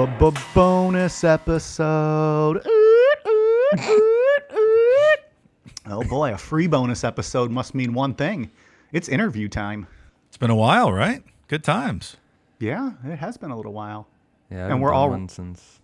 A bonus episode. Oh boy, a free bonus episode must mean one thing. It's interview time. It's been a while, right? Good times. Yeah, it has been a little while. Yeah, I And haven't we're done all- since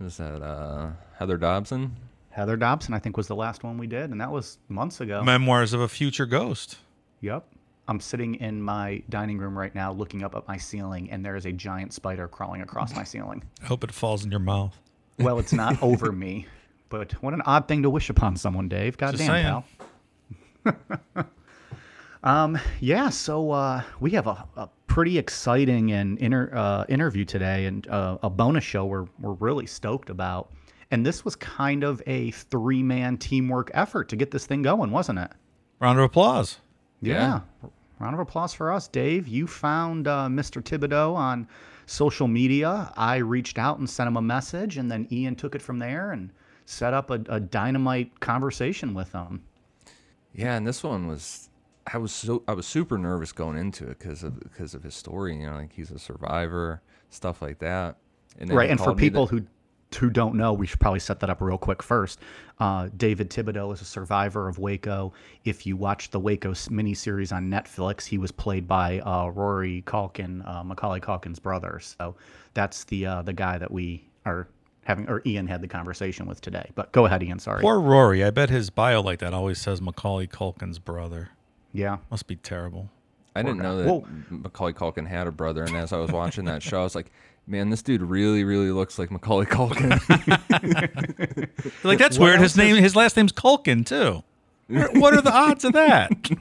was that uh, Heather Dobson? Heather Dobson, I think, was the last one we did, and that was months ago. Memoirs of a Future Ghost. Yep. I'm sitting in my dining room right now looking up at my ceiling, and there is a giant spider crawling across my ceiling. I hope it falls in your mouth. Well, it's not over me, but what an odd thing to wish upon someone, Dave. God damn, saying. pal. um, yeah, so uh, we have a, a pretty exciting and inter, uh, interview today, and uh, a bonus show we're we're really stoked about. And this was kind of a three man teamwork effort to get this thing going, wasn't it? Round of applause. Yeah. Round of applause for us, Dave. You found uh, Mr. Thibodeau on social media. I reached out and sent him a message, and then Ian took it from there and set up a, a dynamite conversation with him. Yeah, and this one was I was so I was super nervous going into it because of because of his story. You know, like he's a survivor, stuff like that. And right. And for people the- who who don't know, we should probably set that up real quick first. Uh, David Thibodeau is a survivor of Waco. If you watch the Waco s- miniseries on Netflix, he was played by uh, Rory Culkin, uh, Macaulay Culkin's brother. So that's the uh, the guy that we are having, or Ian had the conversation with today. But go ahead, Ian. Sorry. Poor Rory. I bet his bio like that always says Macaulay Culkin's brother. Yeah. Must be terrible. I didn't know that Whoa. Macaulay Culkin had a brother, and as I was watching that show, I was like, "Man, this dude really, really looks like Macaulay Culkin." Like that's What weird. His name, his last name's Culkin too. What are the odds of that?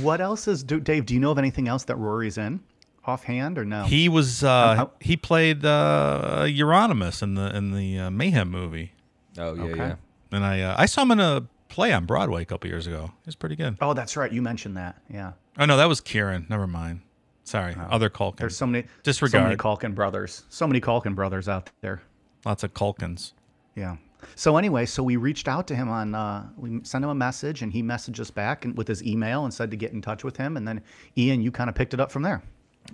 What else is do, Dave? Do you know of anything else that Rory's in, offhand or no? He was uh, how- he played uh, Euronymous in the in the uh, Mayhem movie, oh yeah, Okay. yeah. and I uh, I saw him in a play on Broadway a couple years ago. He was pretty good. oh, that's right. You mentioned that. Yeah. Oh no, that was Kieran. Never mind. Sorry, other Culkin. There's so many, so many Disregard. Culkin brothers. So many Culkin brothers out there. Lots of Culkins. Yeah. So anyway, so we reached out to him on, uh, we sent him a message, and he messaged us back and, with his email and said to get in touch with him. And then Ian, you kind of picked it up from there.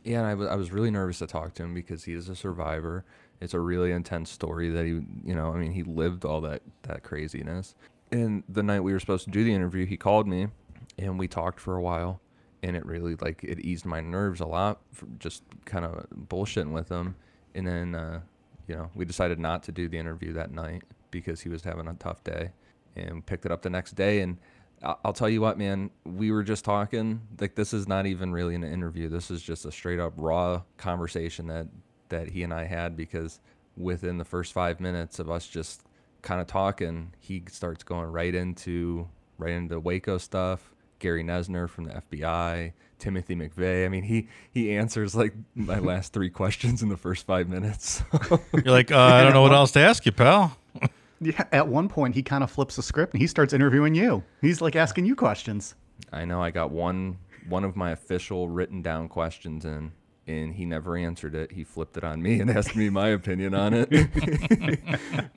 Yeah, and I was I was really nervous to talk to him because he is a survivor. It's a really intense story that he, you know, I mean, he lived all that that craziness. And the night we were supposed to do the interview, he called me, and we talked for a while, and it really like it eased my nerves a lot just kind of bullshitting with him. And then, uh, you know, we decided not to do the interview that night because he was having a tough day, and picked it up the next day and. I'll tell you what, man. We were just talking. Like this is not even really an interview. This is just a straight up raw conversation that that he and I had because within the first five minutes of us just kind of talking, he starts going right into right into Waco stuff. Gary Noesner from the FBI, Timothy McVeigh. I mean, he he answers like my last three questions in the first five minutes. You're like, uh, I don't know what else to ask you, pal. Yeah. At one point, he kind of flips the script and he starts interviewing you. He's like asking you questions. I know I got one one of my official written down questions in and he never answered it. He flipped it on me and asked me my opinion on it.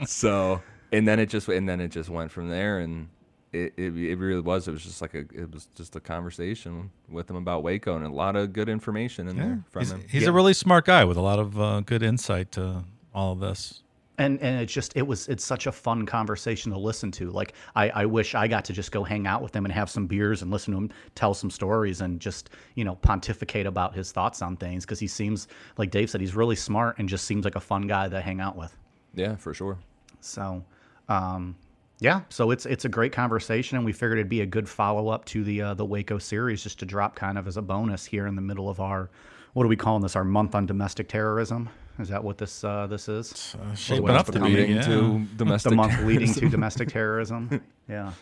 so, and then it just and then it just went from there and it, it, it really was it was just like a it was just a conversation with him about Waco and a lot of good information in there from He's, him. he's Yeah. a really smart guy with a lot of uh, good insight to all of this. and and it's just it was it's such a fun conversation to listen to like I, I wish i got to just go hang out with him and have some beers and listen to him tell some stories and just you know pontificate about his thoughts on things because he seems like dave said he's really smart and just seems like a fun guy to hang out with Yeah, for sure. so um yeah so it's it's a great conversation and we figured it'd be a good follow-up to the uh, the waco series just to drop kind of as a bonus here in the middle of our what are we calling this our month on domestic terrorism is that what this uh, this is Uh, shaping up to be. Leading Yeah. to domestic the month leading to domestic terrorism. Yeah.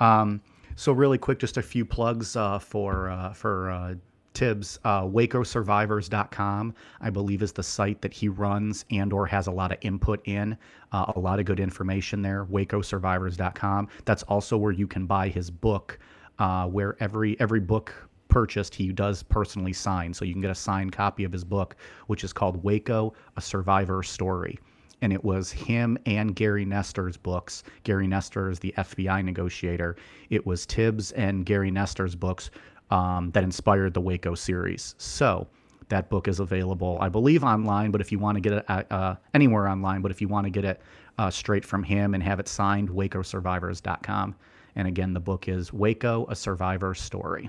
Um, so really quick, just a few plugs uh, for uh, for uh, Tibbs. Uh, WacoSurvivors.com, I believe, is the site that he runs and or has a lot of input in. Uh, a lot of good information there. WacoSurvivors.com. That's also where you can buy his book. Uh, where every every book purchased, he does personally sign. So you can get a signed copy of his book, which is called Waco: A Survivor Story and it was him and Gary Noesner's books. Gary Noesner is the FBI negotiator. It was Tibbs and Gary Noesner's books um, that inspired the Waco series. So That book is available, I believe, online. But if you want to get it uh, uh, anywhere online, but if you want to get it uh, straight from him and have it signed, WacoSurvivors.com. And again, the book is Waco: A Survivor Story.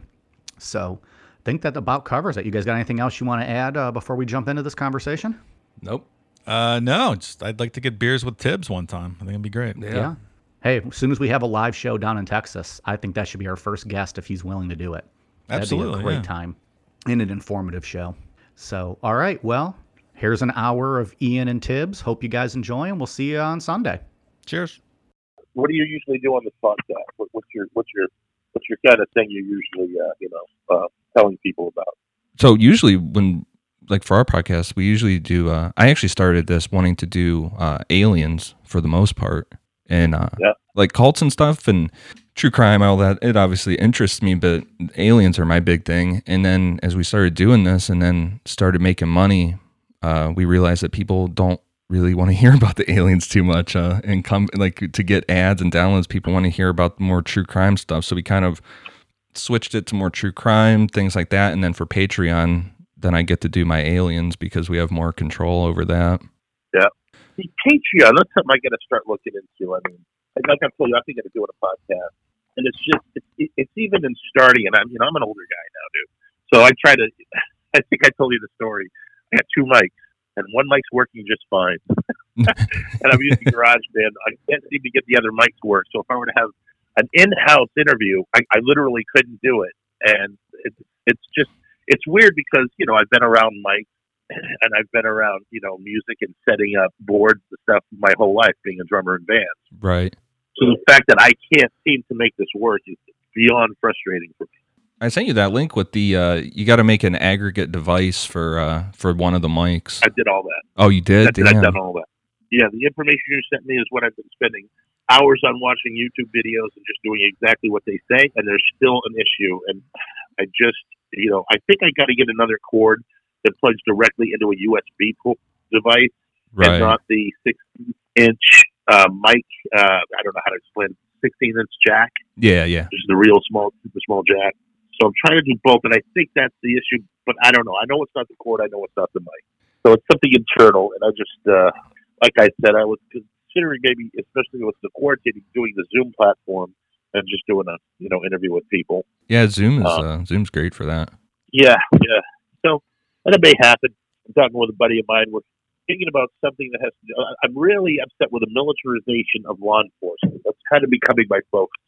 So, I think that about covers it. You guys got anything else you want to add uh, before we jump into this conversation? Nope. Uh, no, just I'd like to get beers with Tibbs one time. I think it'd be great. Yeah. Hey, as soon as we have a live show down in Texas, I think that should be our first guest if he's willing to do it. That'd Absolutely, be a great yeah. time and an informative show. So, all right, well, here's an hour of Ian and Tibbs. Hope you guys enjoy, and we'll see you on Sunday. Cheers. What do you usually do on this podcast? What, what's your what's your what's your kind of thing you usually uh, you know uh, telling people about? So usually when like for our podcast, we usually do. Uh, I actually started this wanting to do uh, aliens for the most part, and uh, Yeah. like cults and stuff, and true crime, all that. It obviously interests me, but aliens are my big thing. And then as we started doing this, and then started making money, uh, we realized that people don't really want to hear about the aliens too much, uh, and come like to get ads and downloads. People want to hear about more true crime stuff, so we kind of switched it to more true crime things like that and then for patreon then i get to do my aliens because we have more control over that yeah Patreon, that's something I got to start looking into. I mean, like I told you, I think I'm doing a podcast, and it's just it's, it's even in starting. And I'm you know I'm an older guy now, dude. So I try to. I think I told you the story. I got two mics, and one mic's working just fine, and I'm using GarageBand. I can't seem to get the other mic to work. So if I were to have an in-house interview, I, I literally couldn't do it, and it's it's just it's weird because you know I've been around mics and I've been around, you know, music and setting up boards and stuff my whole life, being a drummer in bands. right So the fact that I can't seem to make this work is beyond frustrating for me. i sent you that link with the uh you got to make an aggregate device for uh for one of the mics I did all that. oh you did That's. I've done all that. Yeah, the information you sent me is what I've been spending hours on watching YouTube videos and just doing exactly what they say, and there's still an issue. And I just, you know, I think I got to get another cord that plugs directly into a USB device and not the 16 inch uh, mic. Uh, I don't know how to explain 16 inch jack, yeah yeah which is the real small, super small jack. So I'm trying to do both, and I think that's the issue. But I don't know. I know it's not the cord. I know it's not the mic. So it's something internal, and I just, uh, like I said, I was considering maybe, especially with the quarantine, doing the Zoom platform and just doing a you know interview with people. yeah zoom is Um, uh zoom's great for that Yeah, yeah. So, and it may happen. I'm talking with a buddy of mine. We're thinking about something that has. To, uh, I'm really upset with the militarization of law enforcement. That's kind of becoming my focus.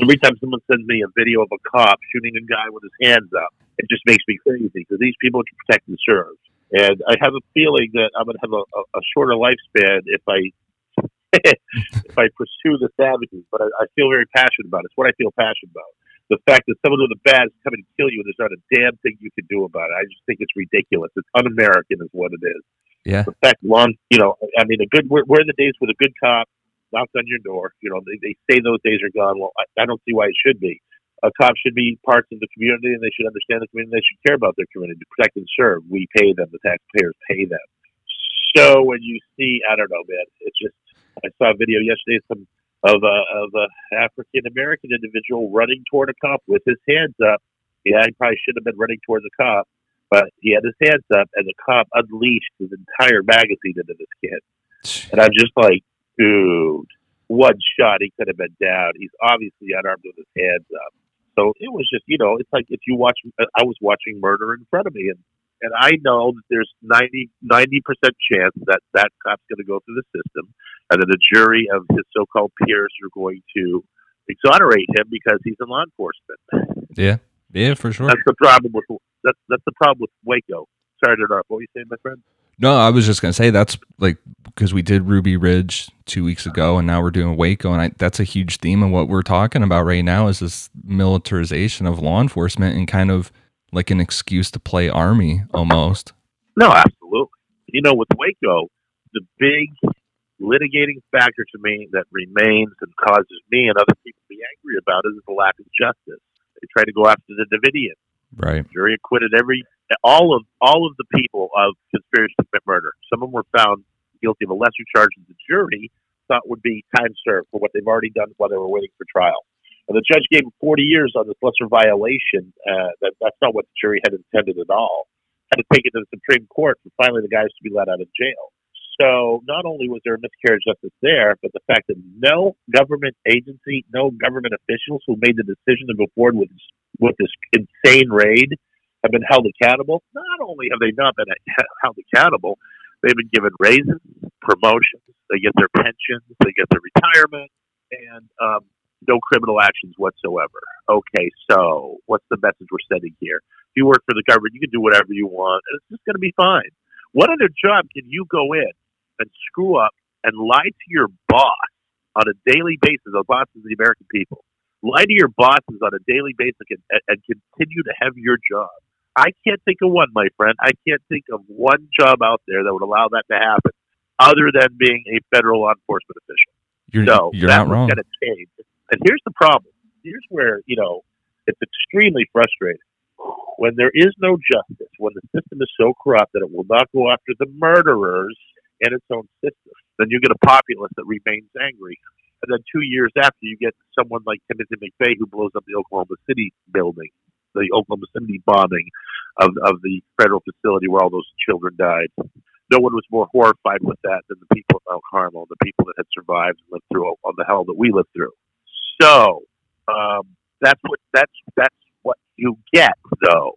Every time someone sends me a video of a cop shooting a guy with his hands up, it just makes me crazy because these people can protect and serve. And I have a feeling that I'm going to have a, a, a shorter lifespan if I if I pursue this avenue. But I, I feel very passionate about it. It's what I feel passionate about the fact that someone with a badge is coming to kill you and there's not a damn thing you can do about it. I just think it's ridiculous. It's un-American, is what it is. yeah The fact, lawn, you know, I mean, a good. We're, we're in the days with a good cop knocks on your door. You know, they, they say those days are gone. Well, I, I don't see why it should be. A cop should be parts of the community, and they should understand the community. They should care about their community, to protect and serve. We pay them. The taxpayers pay them. So when you see, I don't know, man, it's just. I saw a video yesterday. Some of a of a African American individual running toward a cop with his hands up. Yeah, he probably should have been running toward the cop, but he had his hands up, and the cop unleashed his entire magazine into this kid. And I'm just like, dude, one shot he could have been down. He's obviously unarmed with his hands up. So it was just, you know, it's like if you watch, I was watching murder in front of me, and and I know that there's 90 percent chance that that cop's going to go through the system, and that a jury of his so-called peers are going to exonerate him because he's in law enforcement. yeah yeah for sure That's the problem with that's that's the problem with Waco. Sorry to interrupt. What were you saying, my friend? No, I was just gonna say that's like because we did Ruby Ridge two weeks ago, and now we're doing Waco, and I, that's a huge theme of what we're talking about right now is this militarization of law enforcement and kind of like an excuse to play army almost. No, absolutely. You know, with Waco, the big litigating factor to me that remains and causes me and other people to be angry about is the lack of justice. They try to go after the Davidian. Right. jury acquitted every all of all of the people of conspiracy to commit murder. Some of them were found guilty of a lesser charge than the jury thought would be time served for what they've already done while they were waiting for trial. And the judge gave them 40 years on this lesser violation. Uh, that, that's not what the jury had intended at all. had to take it to the Supreme Court for finally the guys to be let out of jail. So not only was there a miscarriage of justice there, but the fact that no government agency, no government officials who made the decision to go forward with with this insane raid have been held accountable. Not only have they not been held accountable, they've been given raises, promotions, they get their pensions, they get their retirement, and um, no criminal actions whatsoever. Okay, so what's the message we're sending here? If you work for the government, you can do whatever you want, and it's just going to be fine. What other job can you go in and screw up and lie to your boss on a daily basis? The bosses of the American people. Lie to your bosses on a daily basis and, and continue to have your job. I can't think of one, my friend. I can't think of one job out there that would allow that to happen, other than being a federal law enforcement official. You're, so you're that not wrong. going to change. And here's the problem. Here's where you know it's extremely frustrating when there is no justice, when the system is so corrupt that it will not go after the murderers in its own system, then you get a populace that remains angry. And then two years after, you get someone like Timothy McVeigh who blows up the Oklahoma City building, the Oklahoma City bombing of, of the federal facility where all those children died. No one was more horrified with that than the people of Mount Carmel, the people that had survived and lived through all the hell that we lived through. So um, that's what that's that's what you get though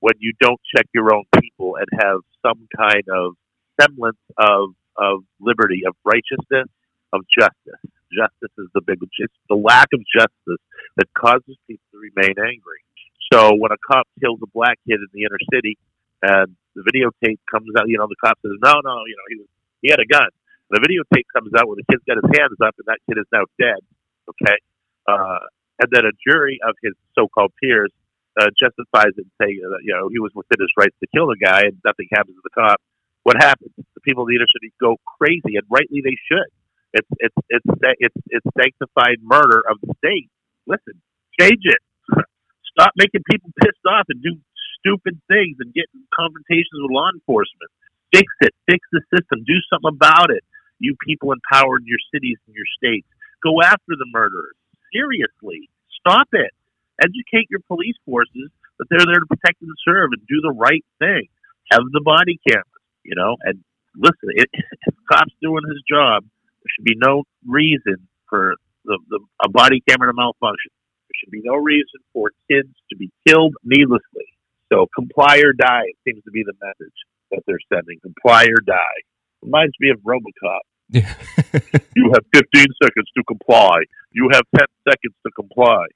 when you don't check your own people and have some kind of semblance of of liberty, of righteousness, of justice. Justice is the big. It's the lack of justice that causes people to remain angry. So when a cop kills a black kid in the inner city, and the videotape comes out, you know, the cop says, "No, no, you know, he was he had a gun." The videotape comes out when the kid's got his hands up, and that kid is now dead. Okay, uh, and then a jury of his so-called peers uh, justifies it and say, uh, you know, he was within his rights to kill the guy, and nothing happens to the cop. What happens? The people in the city go crazy, and rightly they should. It's it's it's it's it's sanctified murder of the state. Listen, change it. Stop making people pissed off and do stupid things and get in confrontations with law enforcement. Fix it. Fix the system. Do something about it. You people in power in your cities and your states, go after the murderers. Seriously, stop it. Educate your police forces that they're there to protect and serve and do the right thing. Have the body cameras, you know, and listen. If, if cops doing his job, there should be no reason for the, the a body camera to malfunction. There should be no reason for kids to be killed needlessly. So comply or die it seems to be the message that they're sending. Comply or die. Reminds me of RoboCop. Yeah. You have 15 seconds to comply. You have 10 seconds to comply.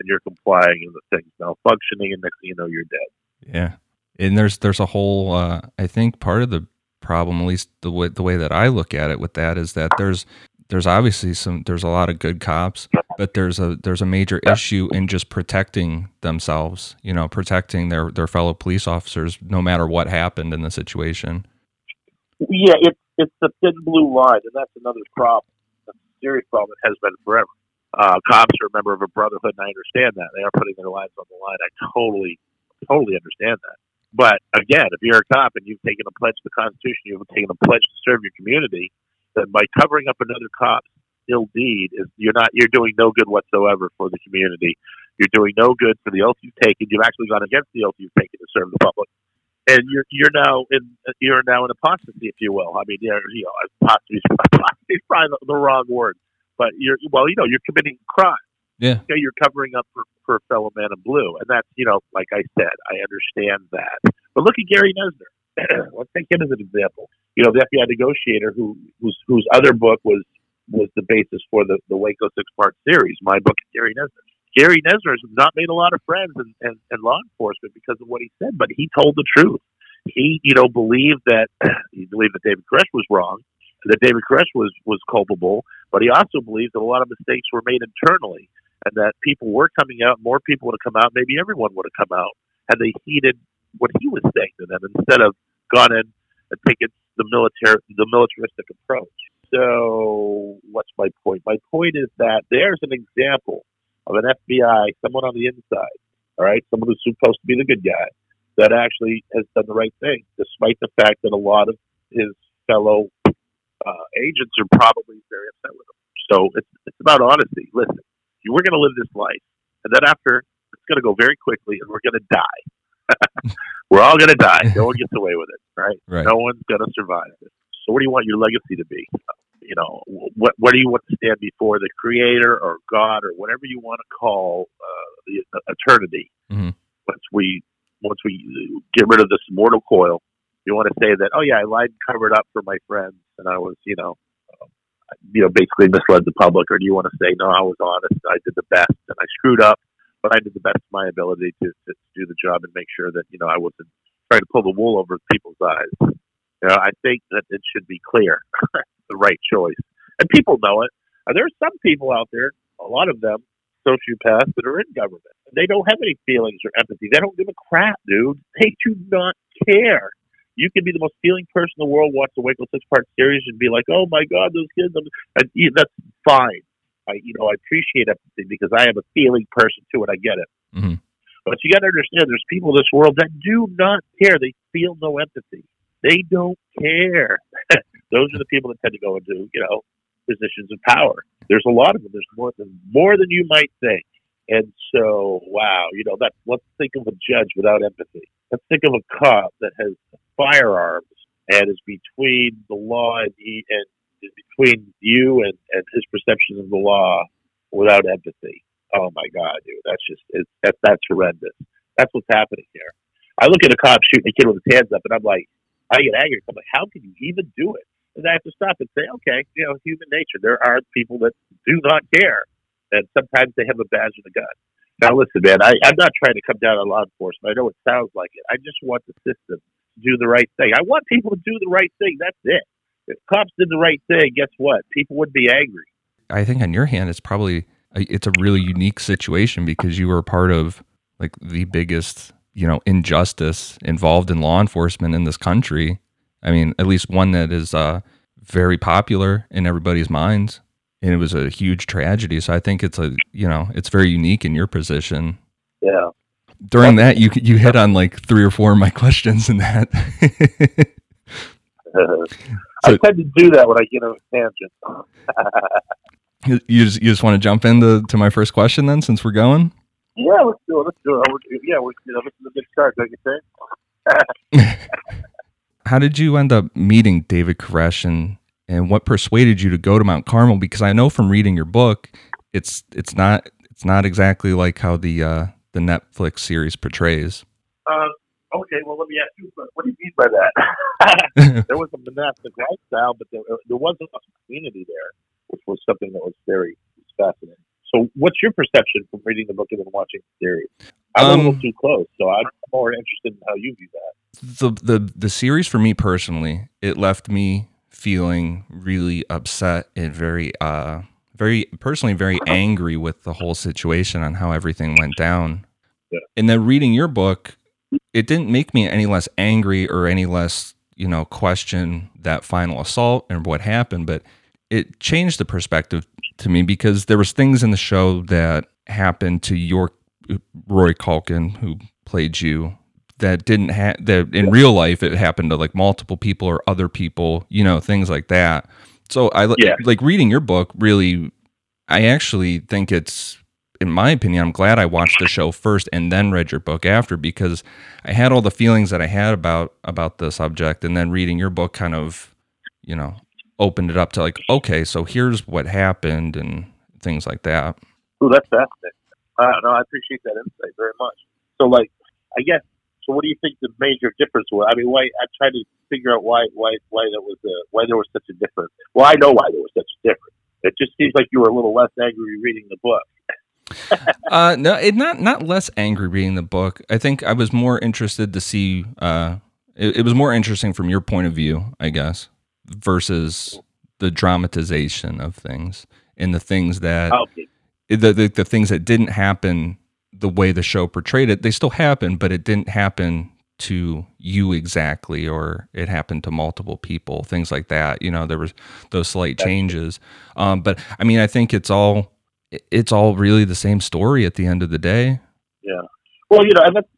And you're complying and the thing's malfunctioning and next thing you know you're dead. Yeah, and there's there's a whole. Uh, I think part of the problem, at least the way the way that I look at it with that, is that there's there's obviously some there's a lot of good cops, but there's a there's a major issue in just protecting themselves. You know, protecting their their fellow police officers, no matter what happened in the situation. Yeah, it's it's the thin blue line, and that's another problem. A serious problem. It has been forever. Uh, cops are a member of a brotherhood, and I understand that they are putting their lives on the line. I totally, totally understand that. But again, if you're a cop and you've taken a pledge to the Constitution, you've taken a pledge to serve your community, then by covering up another cop's ill deed, is you're not you're doing no good whatsoever for the community. You're doing no good for the oath you've taken. You've actually gone against the oath you've taken to serve the public, and you're you're now in you're now in apostasy, if you will. I mean, you're, you know, apostasy is probably the, the wrong word, but you're well, you know, you're committing crime. Yeah, Okay, you're covering up for, for a fellow man in blue, and that's you know, like I said, I understand that. But look at Gary Noesner. Let's take him as an example. You know, the FBI negotiator who whose whose other book was was the basis for the the Waco six part series. My book, Gary Noesner. Gary Noesner has not made a lot of friends in, in, in law enforcement because of what he said, but he told the truth. He, you know, believed that he believed that David Koresh was wrong, that David Koresh was was culpable, but he also believed that a lot of mistakes were made internally, and that people were coming out. More people would have come out. Maybe everyone would have come out had they heeded what he was saying to them instead of gone in and taken the military the militaristic approach. So, what's my point? My point is that there's an example of an FBI, someone on the inside, all right, someone who's supposed to be the good guy, that actually has done the right thing, despite the fact that a lot of his fellow uh, agents are probably very upset with him. So it's it's about honesty. Listen, you we're going to live this life, and then after it's going to go very quickly, and we're going to die. We're all gonna die. No one gets away with it, right? Right. No one's gonna survive it. So, what do you want your legacy to be? You know, what what do you want to stand before the Creator or God or whatever you want to call uh, the eternity? Mhm. Once we once we get rid of this mortal coil, you want to say that, oh yeah, I lied and covered up for my friends, and I was, you know, um, you know, basically misled the public, or do you want to say, no, I was honest, I did the best, and I screwed up, but I did the best of my ability to, to do the job and make sure that, you know, I wasn't trying to pull the wool over people's eyes. You know, I think that it should be clear, the right choice, and people know it. And there are some people out there, a lot of them, sociopaths that are in government. They don't have any feelings or empathy. They don't give a crap, dude. They do not care. You can be the most feeling person in the world, watch the Waco six part series, and be like, "Oh my God, those kids!" And that's fine. I, you know, I appreciate empathy because I am a feeling person too, and I get it. Mhm. But you got to understand, there's people in this world that do not care. They feel no empathy. They don't care. those are the people that tend to go into, you know, positions of power. There's a lot of them. There's more than more than you might think. And so, wow, you know, that let's think of a judge without empathy. Let's think of a cop that has firearms and is between the law and he and is between you and, and his perception of the law without empathy. Oh my God, dude, that's just it's, that, that's horrendous. That's what's happening here. I look at a cop shooting a kid with his hands up, and I'm like, I get angry. I'm like, how can you even do it? And I have to stop and say, okay, you know, human nature. There are people that do not care, and sometimes they have a badge and a gun. Now, listen, man, I, I'm not trying to come down on law enforcement. I know it sounds like it. I just want the system to do the right thing. I want people to do the right thing. That's it. If cops did the right thing, guess what? People would be angry. I think on your hand, it's probably a, it's a really unique situation because you were part of like the biggest you know injustice involved in law enforcement in this country. I mean, at least one that is uh, very popular in everybody's minds, and it was a huge tragedy. So I think it's a you know it's very unique in your position. Yeah. During that, you you hit on like three or four of my questions in that. I tend to do that when I get on a tangent. you you just you just want to jump into to my first question then, since we're going. Yeah, let's do it. Let's do it. Yeah, we're, you know, this is a good start, don't you think? How did you end up meeting David Koresh and, and what persuaded you to go to Mount Carmel? Because I know from reading your book, it's it's not it's not exactly like how the uh, the Netflix series portrays. Um, okay, well, let me ask you, what do you mean by that? there was a monastic lifestyle, but there, there wasn't a community there, which was something that was very fascinating. So, what's your perception from reading the book and then watching the series? I'm a Um, little too close, so I'm more interested in how you view that. The the the series for me personally, it left me feeling really upset and very uh very personally very angry with the whole situation on how everything went down. Yeah. And then reading your book, it didn't make me any less angry or any less, you know, question that final assault and what happened, but it changed the perspective to me because there was things in the show that happened to your Roy Culkin who played you that didn't have that in real life it happened to like multiple people or other people you know things like that so i Yeah. like reading your book really i actually think it's in my opinion i'm glad i watched the show first and then read your book after because i had all the feelings that i had about about the subject and then reading your book kind of you know opened it up to like okay so here's what happened and things like that Oh, that's fascinating. Uh, no, I appreciate that insight very much. So, like, I guess. So, what do you think the major difference was? I mean, why? I tried to figure out why, why, why there was a, why there was such a difference. Well, I know why there was such a difference. It just seems like you were a little less angry reading the book. uh no it not not less angry reading the book i think i was more interested to see uh it, it was more interesting from your point of view i guess versus the dramatization of things and the things that Okay. the, the the things that didn't happen the way the show portrayed it they still happened but it didn't happen to you exactly or it happened to multiple people things like that you know there was those slight changes um but i mean i think it's all it's all really the same story at the end of the day Yeah. Well, you know, and that's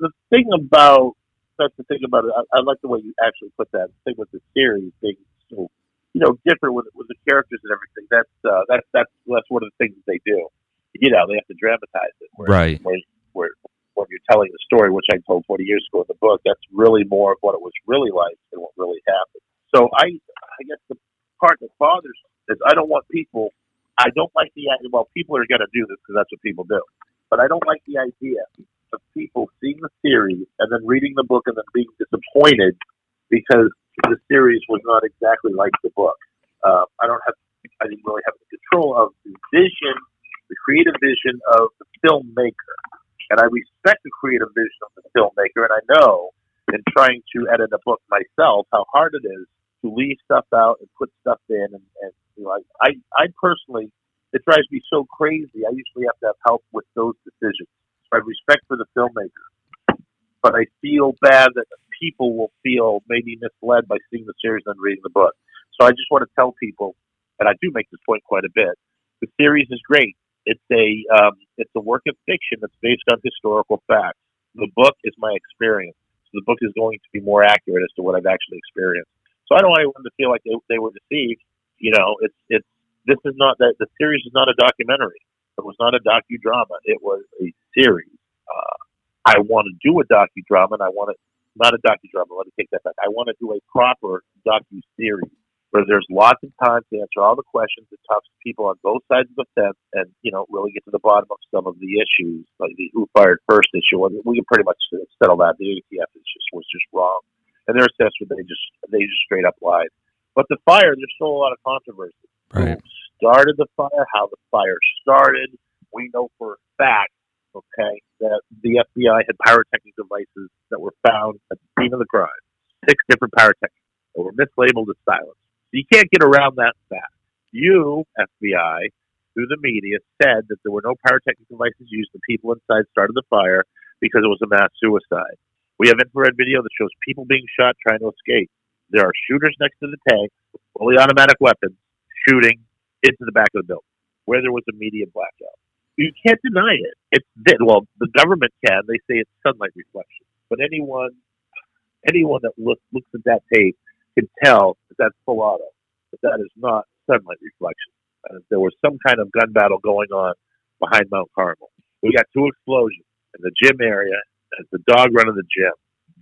the thing about that's the thing about it. I, I like the way you actually put that. The thing with the series being so, you know, different with with the characters and everything. That's uh, that's that's that's one of the things that they do. You know, they have to dramatize it. Where, Right. Where, where when you're telling the story, which I told 40 years ago in the book. That's really more of what it was really like than what really happened. So I, I guess the part that bothers is I don't want people. I don't like the idea. Well, people are going to do this because that's what people do. But I don't like the idea of people seeing the series and then reading the book and then being disappointed because the series was not exactly like the book. Uh, I don't have. I didn't really have the control of the vision, the creative vision of the filmmaker, and I respect the creative vision of the filmmaker. And I know, in trying to edit a book myself, how hard it is to leave stuff out and put stuff in. And, and you know, I, I, I personally, it drives me so crazy. I usually have to have help with those decisions. So I respect for the filmmaker, but I feel bad that people will feel maybe misled by seeing the series and reading the book. So I just want to tell people, and I do make this point quite a bit. The series is great. It's a um, it's a work of fiction that's based on historical facts. The book is my experience. So the book is going to be more accurate as to what I've actually experienced. So I don't want anyone to feel like they, they were deceived. You know, it's it's this is not that the series is not a documentary. It was not a docudrama. It was a series. Uh, I want to do a docudrama, and I want it not a docudrama. Let me take that back. I want to do a proper docu series where there's lots of time to answer all the questions and talk to people on both sides of the fence, and you know really get to the bottom of some of the issues, like the who fired first issue. We can pretty much settle that. The ATF is just was just wrong, and their assessment they just they just straight up lied. But the fire, there's still a lot of controversy. Right. Who started the fire? How the fire started? We know for a fact, okay, that the FBI had pyrotechnic devices that were found at the scene of the crime. Six different pyrotechnics that were mislabeled as silenced. You can't get around that fact. You, FBI, through the media, said that there were no pyrotechnic devices used. The people inside started the fire because it was a mass suicide. We have infrared video that shows people being shot trying to escape. There are shooters next to the tank, fully automatic weapons, shooting into the back of the building where there was a media blackout. You can't deny it. It's well, the government can. They say it's sunlight reflection, but anyone, anyone that looks looks at that tape tell that that's full auto. But that is not sunlight reflection. And there was some kind of gun battle going on behind Mount Carmel. We got two explosions in the gym area as the dog running the gym.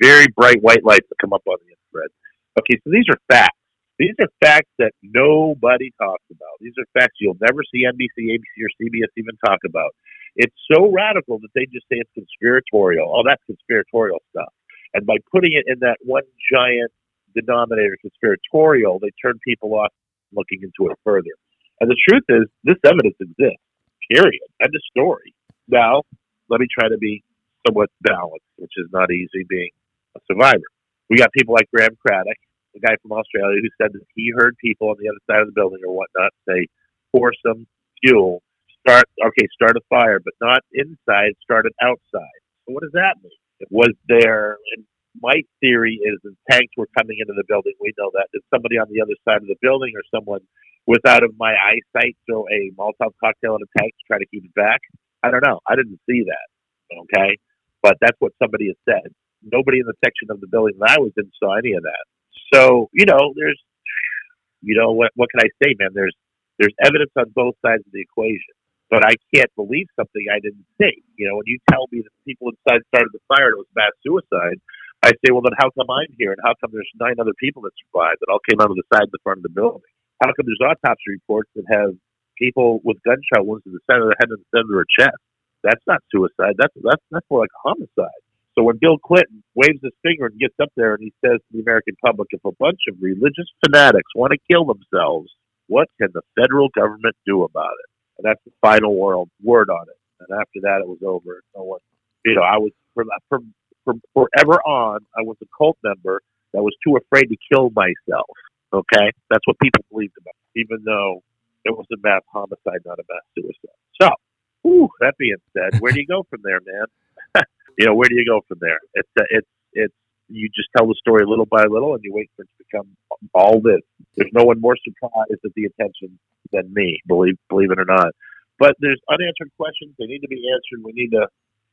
Very bright white lights that come up on the infrared. Okay, so these are facts. These are facts that nobody talks about. These are facts you'll never see NBC, ABC, or CBS even talk about. It's so radical that they just say it's conspiratorial. Oh, that's conspiratorial stuff. And by putting it in that one giant denominator, conspiratorial, they turn people off looking into it further. And the truth is, this evidence exists. Period. End of story. Now, let me try to be somewhat balanced, which is not easy being a survivor. We got people like Graeme Craddock, the guy from Australia, who said that he heard people on the other side of the building or whatnot say, pour some fuel, start, okay, start a fire, but not inside, start it outside. So what does that mean? It was there, and my theory is that tanks were coming into the building. We know that. Somebody on the other side of the building or someone without of my eyesight throw a Molotov cocktail in a tank to try to keep it back? I don't know. I didn't see that. Okay. But that's what somebody has said. Nobody in the section of the building that I was in saw any of that. So, you know, there's, you know, what, what can I say, man? There's, there's evidence on both sides of the equation, but I can't believe something I didn't see. You know, when you tell me that people inside started the fire and it was mass suicide, I say, well, then how come I'm here and how come there's nine other people that survived that all came out of the side of the front of the building? How come there's autopsy reports that have people with gunshot wounds in the center of the head and the center of their chest? That's not suicide. That's that's that's more like homicide. So when Bill Clinton waves his finger and gets up there and he says to the American public, if a bunch of religious fanatics want to kill themselves, what can the federal government do about it? And that's the final word, word on it. And after that, it was over. No one, you know, I was from, from from forever on, I was a cult member that was too afraid to kill myself. Okay, that's what people believed about, even though it was a mass homicide, not a mass suicide. So, whew, that being said, where do you go from there, man? you know, where do you go from there? It's uh, it's it's you just tell the story little by little, and you wait for it to become all this. There's no one more surprised at the attention than me, believe believe it or not. But there's unanswered questions. They need to be answered. We need to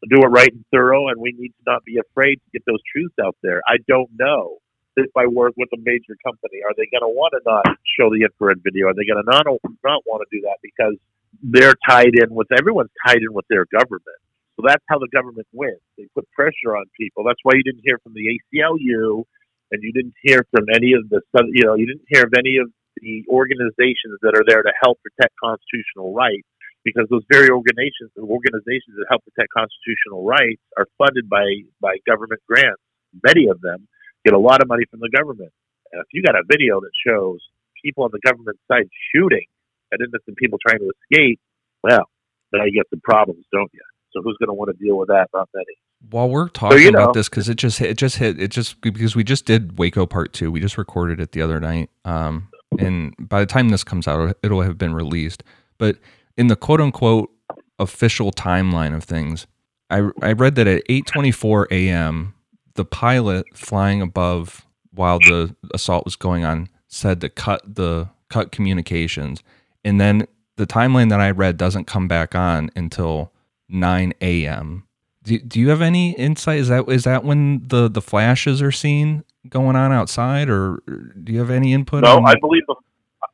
do it right and thorough, and we need to not be afraid to get those truths out there. I don't know if I work with a major company, are they going to want to not show the infrared video? Are they going to not not want to do that because they're tied in with everyone's tied in with their government? So that's how the government wins. They put pressure on people. That's why you didn't hear from the ACLU, and you didn't hear from any of the you know you didn't hear of any of the organizations that are there to help protect constitutional rights because those very organizations organizations that help protect constitutional rights are funded by by government grants. Many of them get a lot of money from the government. And if you got a video that shows people on the government side shooting at innocent people trying to escape, well, then you get some problems, don't you? So who's going to want to deal with that? Not many. While we're talking you know- about this, because it just hit, it just hit, it just because we just did Waco Part Two. We just recorded it the other night, um, and by the time this comes out, it'll have been released. But in the quote unquote official timeline of things, I I read that at 8:24 a.m. the pilot flying above while the assault was going on said to cut the cut communications, and then the timeline that I read doesn't come back on until 9 a.m. Do, do you have any insight? Is that is that when the the flashes are seen going on outside, or do you have any input? No, I believe the,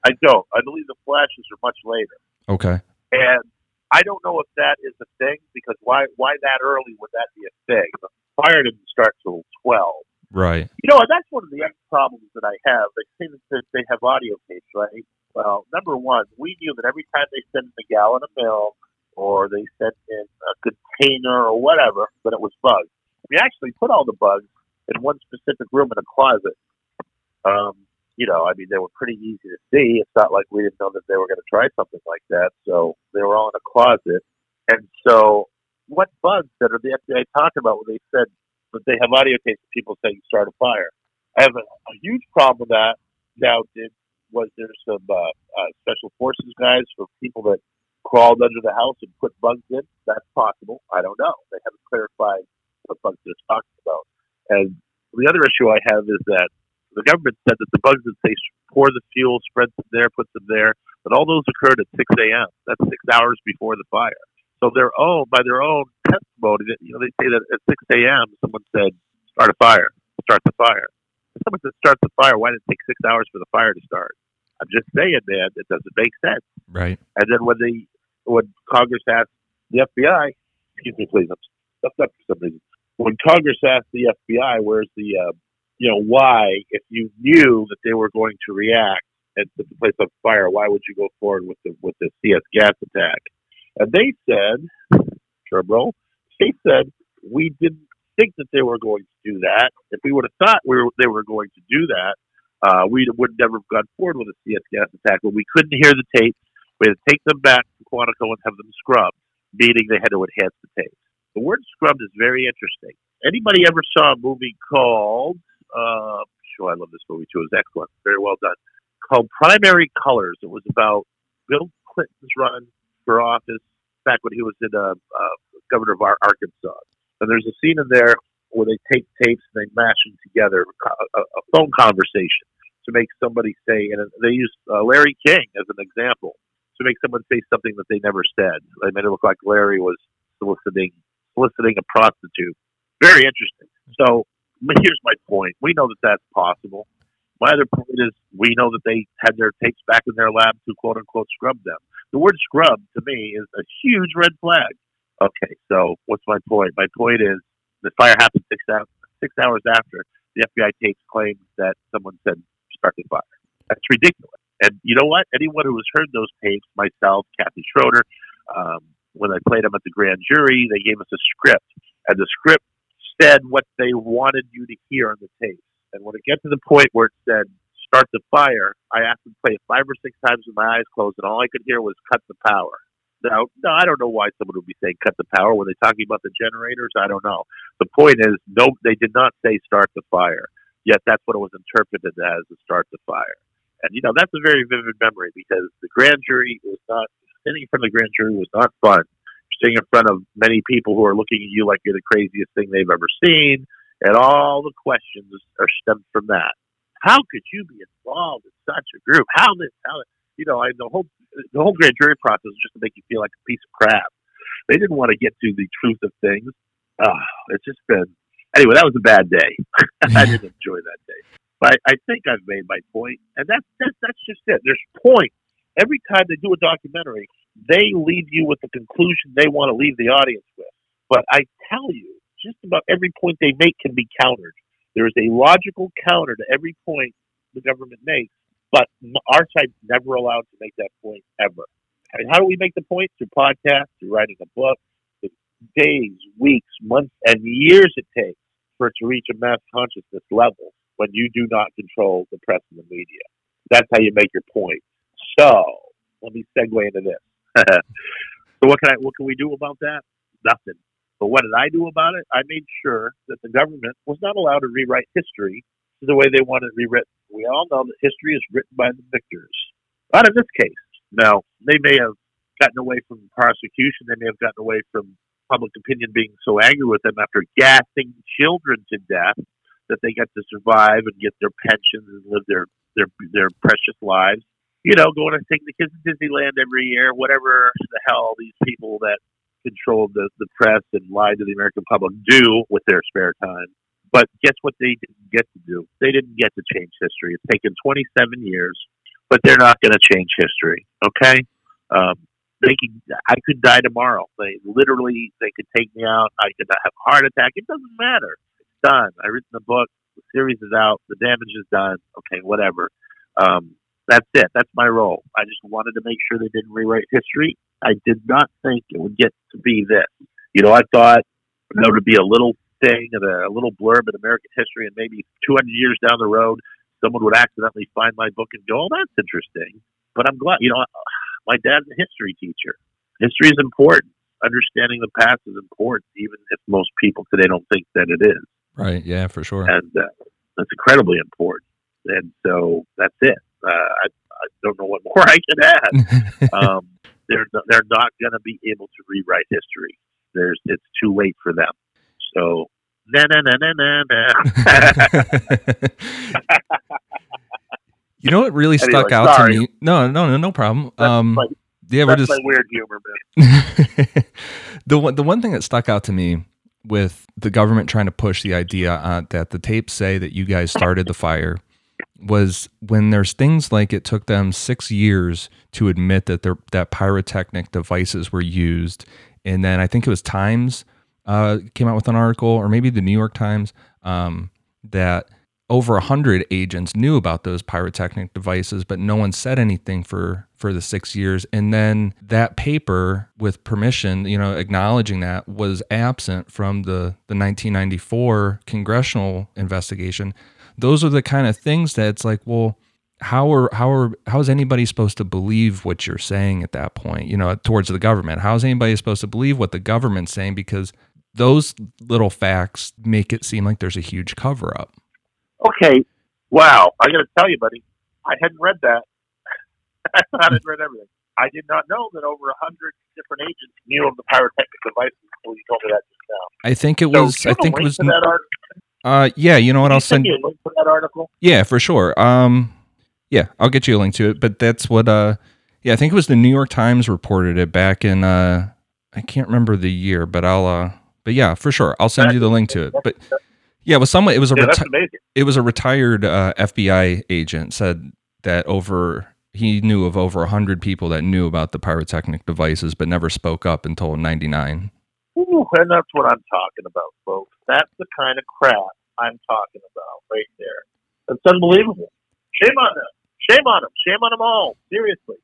I don't. I believe the flashes are much later. okay, And I don't know if that is a thing because why why that early would that be a thing? The fire didn't start till twelve. right, You know, and that's one of the other problems that I have. They say that they have audio tapes, right? Well, number one, we knew that every time they sent in a gallon of milk or they sent in a container or whatever, that it was bugs. We actually put all the bugs in one specific room in a closet. Um, you know, I mean, they were pretty easy to see. It's not like we didn't know that they were going to try something like that. So they were all in a closet. And so, what bugs that are the FBI talking about when they said that they have audio tapes of people saying start a fire? I have a, a huge problem with that. Now, did was there some uh, uh, special forces guys for people that crawled under the house and put bugs in? That's possible. I don't know. They haven't clarified what bugs they're talking about. And the other issue I have is that the government said that the bugs that they pour the fuel, spreads them there, puts them there, but all those occurred at 6 a.m. That's six hours before the fire. So their own, by their own testimony, you know, they say that at 6 a.m. someone said, "Start a fire, start the fire." If someone said, "Start the fire," why did it take six hours for the fire to start? I'm just saying, man, it doesn't make sense. right, And then when they, when Congress asked the FBI, excuse me, please, I'm stuffed up for some reason. When Congress asked the FBI, where's the, uh, you know, why, if you knew that they were going to react set the place on fire, why would you go forward with the with the CS gas attack? And they said, drum they said we didn't think that they were going to do that. If we would have thought we were, they were going to do that, uh, we would never have gone forward with a CS gas attack. But we couldn't hear the tape. We had to take them back to Quantico and have them scrubbed, meaning they had to enhance the tapes. The word scrubbed is very interesting. Anybody ever saw a movie called, uh, sure, I love this movie too. It was excellent. Very well done. Called Primary Colors. It was about Bill Clinton's run for office back when he was in uh, uh, governor of Arkansas. And there's a scene in there where they take tapes and they mash them together, a, a phone conversation to make somebody say, and they use uh, Larry King as an example to make someone say something that they never said. They made it look like Larry was soliciting soliciting a prostitute. Very interesting. So but here's my point: we know that that's possible. My other point is we know that they had their tapes back in their lab to quote unquote scrub them. The word scrub to me is a huge red flag. Okay, so what's my point? My point is the fire happened six hours, six hours after the FBI tapes claimed that someone said start the fire. That's ridiculous. And you know what? Anyone who has heard those tapes, myself, Kathy Schroeder, um, when I played them at the grand jury, they gave us a script, and the script said what they wanted you to hear on the tapes. And when it got to the point where it said start the fire, I asked them to play it five or six times with my eyes closed, and all I could hear was cut the power. Now, no, I don't know why someone would be saying cut the power. Were they talking about the generators? I don't know. The point is, no, they did not say start the fire. Yet that's what it was interpreted as, to start the fire. And you know, that's a very vivid memory because the grand jury was not sitting in front of the grand jury was not fun. In front of many people who are looking at you like you're the craziest thing they've ever seen, and all the questions are stemmed from that. How could you be involved in such a group? How this? How this? you know? I, the whole the whole grand jury process just to make you feel like a piece of crap. They didn't want to get to the truth of things. Oh, it's just been anyway. That was a bad day. I didn't enjoy that day. But I, I think I've made my point, and that's that's that's just it. There's point. Every time they do a documentary, they leave you with the conclusion they want to leave the audience with. But I tell you, just about every point they make can be countered. There is a logical counter to every point the government makes, but our side's never allowed to make that point ever. And how do we make the point? Through podcasts, through writing a book, the days, weeks, months, and years it takes for it to reach a mass consciousness level when you do not control the press and the media. That's how you make your point. So let me segue into this. so what can I what can we do about that? Nothing. But what did I do about it? I made sure that the government was not allowed to rewrite history the way they want it rewritten. We all know that history is written by the victors. Not in this case. Now, they may have gotten away from prosecution. They may have gotten away from public opinion being so angry with them after gassing children to death that they get to survive and get their pensions and live their their their precious lives. You know, going and taking the kids to Disneyland every year, whatever the hell these people that control the, the press and lie to the American public do with their spare time. But guess what they didn't get to do? They didn't get to change history. It's taken 27 years, but they're not going to change history. Okay? Um, they can. I could die tomorrow. They literally, they could take me out. I could have a heart attack. It doesn't matter. It's done. I written the book. The series is out. The damage is done. Okay, whatever. Um, that's it. That's my role. I just wanted to make sure they didn't rewrite history. I did not think it would get to be this. You know, I thought there would be a little thing, a little blurb in American history, and maybe 200 years down the road, someone would accidentally find my book and go, "Oh, that's interesting." But I'm glad. You know, my dad's a history teacher. History is important. Understanding the past is important, even if most people today don't think that it is. Right. Yeah, for sure. And uh, that's incredibly important. And so that's it. Uh, I, I don't know what more I can add. um, they're they're not going to be able to rewrite history. There's it's too late for them. So na na na na na na. you know what really stuck out sorry. to me? No, no, no, no problem. That's um, my- yeah, we're just weird humor, man. the one the one thing that stuck out to me with the government trying to push the idea uh, that the tapes say that you guys started the fire was when there's things like it took them six years to admit that their that pyrotechnic devices were used, and then I think it was Times uh, came out with an article, or maybe the New York Times, um, that over a hundred agents knew about those pyrotechnic devices, but no one said anything for for the six years. And then that paper, with permission, you know, acknowledging that was absent from the the 1994 congressional investigation. Those are the kind of things that it's like, well, how are how are how is anybody supposed to believe what you're saying at that point? You know, towards the government. How is anybody supposed to believe what the government's saying? Because those little facts make it seem like there's a huge cover up. Okay. Wow. I got to tell you, buddy, I hadn't read that. I hadn't read everything. I did not know that over a hundred different agents knew of the pyrotechnic devices until you told me that just now. I think it was. I think it was. that article. Uh, yeah. You know what? I'll send. you a link to that article. Yeah, for sure. Um, yeah, I'll get you a link to it. But that's what. Uh, yeah, I think it was the New York Times reported it back in. Uh, I can't remember the year, but I'll. Uh, but yeah, for sure, I'll send you the link to it. But yeah, it was someone. It was a. Yeah, reti- it was a retired uh, FBI agent said that over he knew of over 100 people that knew about the pyrotechnic devices but never spoke up until 99 Ooh, and that's what I'm talking about, folks. That's the kind of crap I'm talking about right there. It's unbelievable. Shame on them. Shame on them. Shame on them all. Seriously.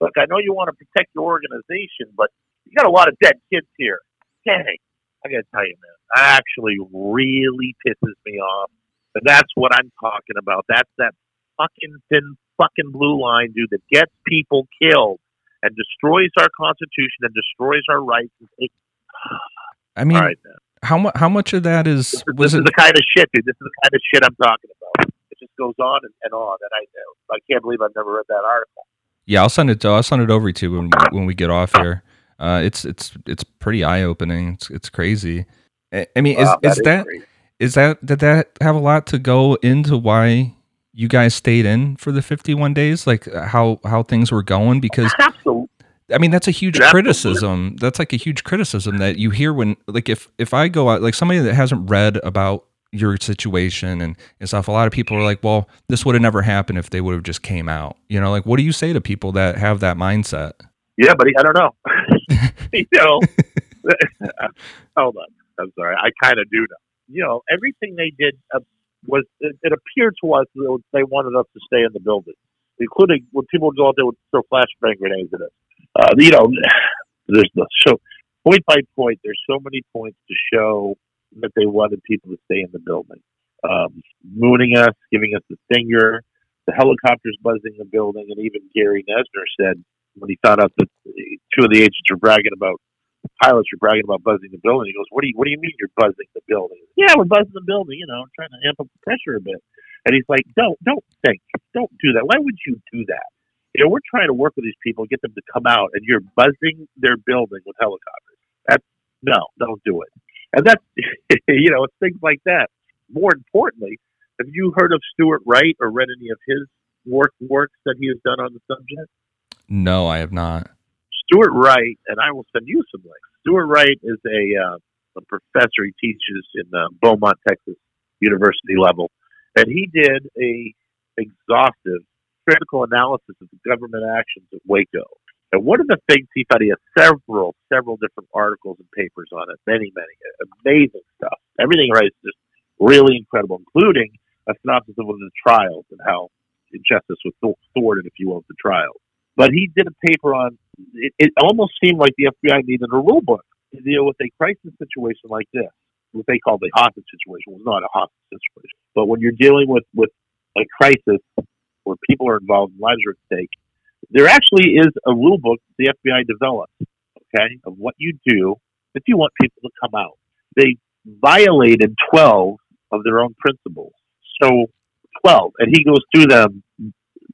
Look, I know you want to protect your organization, but you got a lot of dead kids here. Dang. I got to tell you, man, that actually really pisses me off. And that's what I'm talking about. That's that fucking thin fucking blue line, dude, that gets people killed and destroys our Constitution and destroys our rights. i mean all right. How much how much of that is This, was this it is the kind of shit, dude. This is the kind of shit I'm talking about. It just goes on and, and on, and I I can't believe I've never read that article. yeah i'll send it to i'll send it over to you when, when we get off here uh it's it's it's pretty eye-opening it's it's crazy i, I mean is, Wow, is is that is that did that have a lot to go into why you guys stayed in for the 51 days like how how things were going because absolutely? I mean, that's a huge criticism. That's like a huge criticism that you hear when, like, if if I go out, like somebody that hasn't read about your situation and, and stuff, a lot of people are like, well, this would have never happened if they would have just came out. You know, like, what do you say to people that have that mindset? Yeah, buddy. I don't know. you know, Hold on. I'm sorry. I kind of do know. You know, everything they did uh, was, it, it appeared to us that they wanted us to stay in the building, including when people would go out there with throw flashbang grenades at us. Uh, you know, there's the, so point by point, there's so many points to show that they wanted people to stay in the building. Um, mooning us, giving us the finger, the helicopters buzzing the building, and even Gary Noesner said when he found out that two of the agents were bragging about pilots were bragging about buzzing the building. He goes, "What do you What do you mean you're buzzing the building?" Yeah, we're buzzing the building. You know, trying to amp up the pressure a bit. And he's like, "Don't, don't think, don't do that. Why would you do that? You know, we're trying to work with these people, get them to come out, and you're buzzing their building with helicopters. That's no, don't do it. And that's you know, it's things like that. More importantly, have you heard of Stuart Wright or read any of his work works that he has done on the subject? No, I have not. Stuart Wright, and I will send you some links. Stuart Wright is a, uh, a professor. He teaches in uh, Beaumont, Texas, university level, and he did a exhaustive critical analysis of the government actions at Waco. And one of the things he found, he has several, several different articles and papers on it, many, many, amazing stuff. Everything he writes is just really incredible, including a synopsis of one of the trials and how justice was thwarted, if you will, the trials. But he did a paper on it, it almost seemed like the FBI needed a rule book to deal with a crisis situation like this. What they call the hostage situation was not a hostage situation. But when you're dealing with, with a crisis where people are involved and lives are at stake, there actually is a rule book the FBI developed, okay, of what you do if you want people to come out. They violated 12 of their own principles. So 12, and he goes through them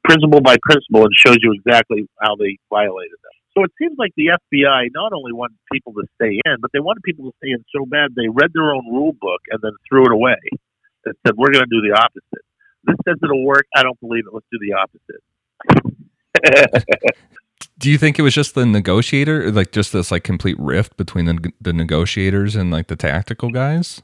principle by principle and shows you exactly how they violated them. So it seems like the FBI not only wanted people to stay in, but they wanted people to stay in so bad they read their own rule book and then threw it away and said, "We're going to do the opposite." This says it'll work. I don't believe it. Let's do the opposite. do you think it was just the negotiator, like just this like complete rift between the the negotiators and like the tactical guys?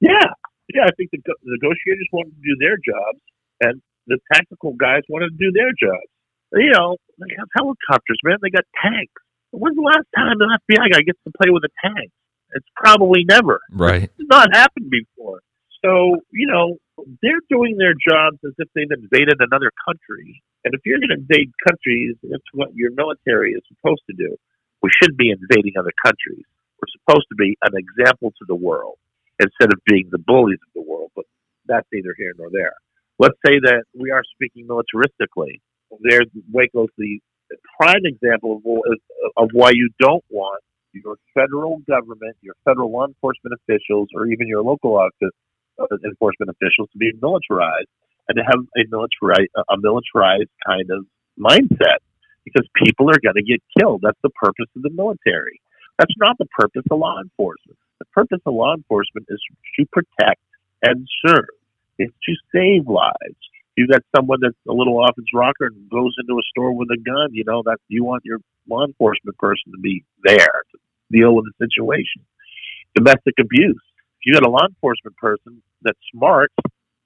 Yeah, yeah. I think the, the negotiators wanted to do their jobs, and the tactical guys wanted to do their jobs. You know, they have helicopters, man. They got tanks. When's the last time an FBI guy gets to play with a tank? It's probably never. Right. It's not happened before. So, you know, they're doing their jobs as if they've invaded another country. And if you're going to invade countries, that's what your military is supposed to do. We shouldn't be invading other countries. We're supposed to be an example to the world instead of being the bullies of the world. But that's neither here nor there let's say that we are speaking militaristically. There's Waco's the prime example of, of why you don't want your federal government, your federal law enforcement officials, or even your local office, enforcement officials to be militarized and to have a militarized, a militarized kind of mindset because people are going to get killed. That's the purpose of the military. That's not the purpose of law enforcement. The purpose of law enforcement is to protect and serve. It's to save lives. You got someone that's a little off its rocker and goes into a store with a gun. You know that you want your law enforcement person to be there to deal with the situation. Domestic abuse. You got a law enforcement person that's smart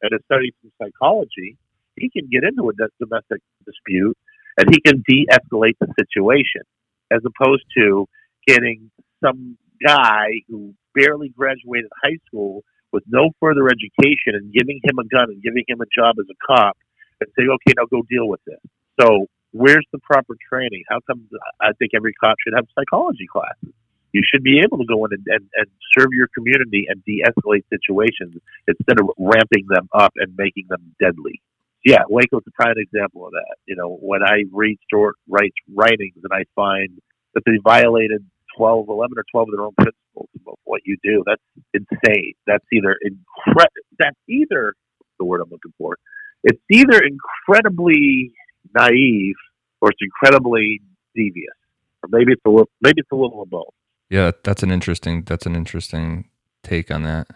and has studied some psychology, he can get into a domestic dispute and he can de-escalate the situation, as opposed to getting some guy who barely graduated high school with no further education and giving him a gun and giving him a job as a cop and say, okay, now go deal with this. So where's the proper training? How come I think every cop should have psychology classes? You should be able to go in and, and, and serve your community and de-escalate situations instead of ramping them up and making them deadly. Yeah, Waco's a prime example of that. You know, when I read Stuart Wright's writings and I find that they violated 12, 11 or 12 of their own principles of what you do. That's insane. That's either incredible. That's either the word I'm looking for. It's either incredibly naive or it's incredibly devious, or maybe it's a little, maybe it's a little of both. Yeah, that's an interesting. That's an interesting take on that.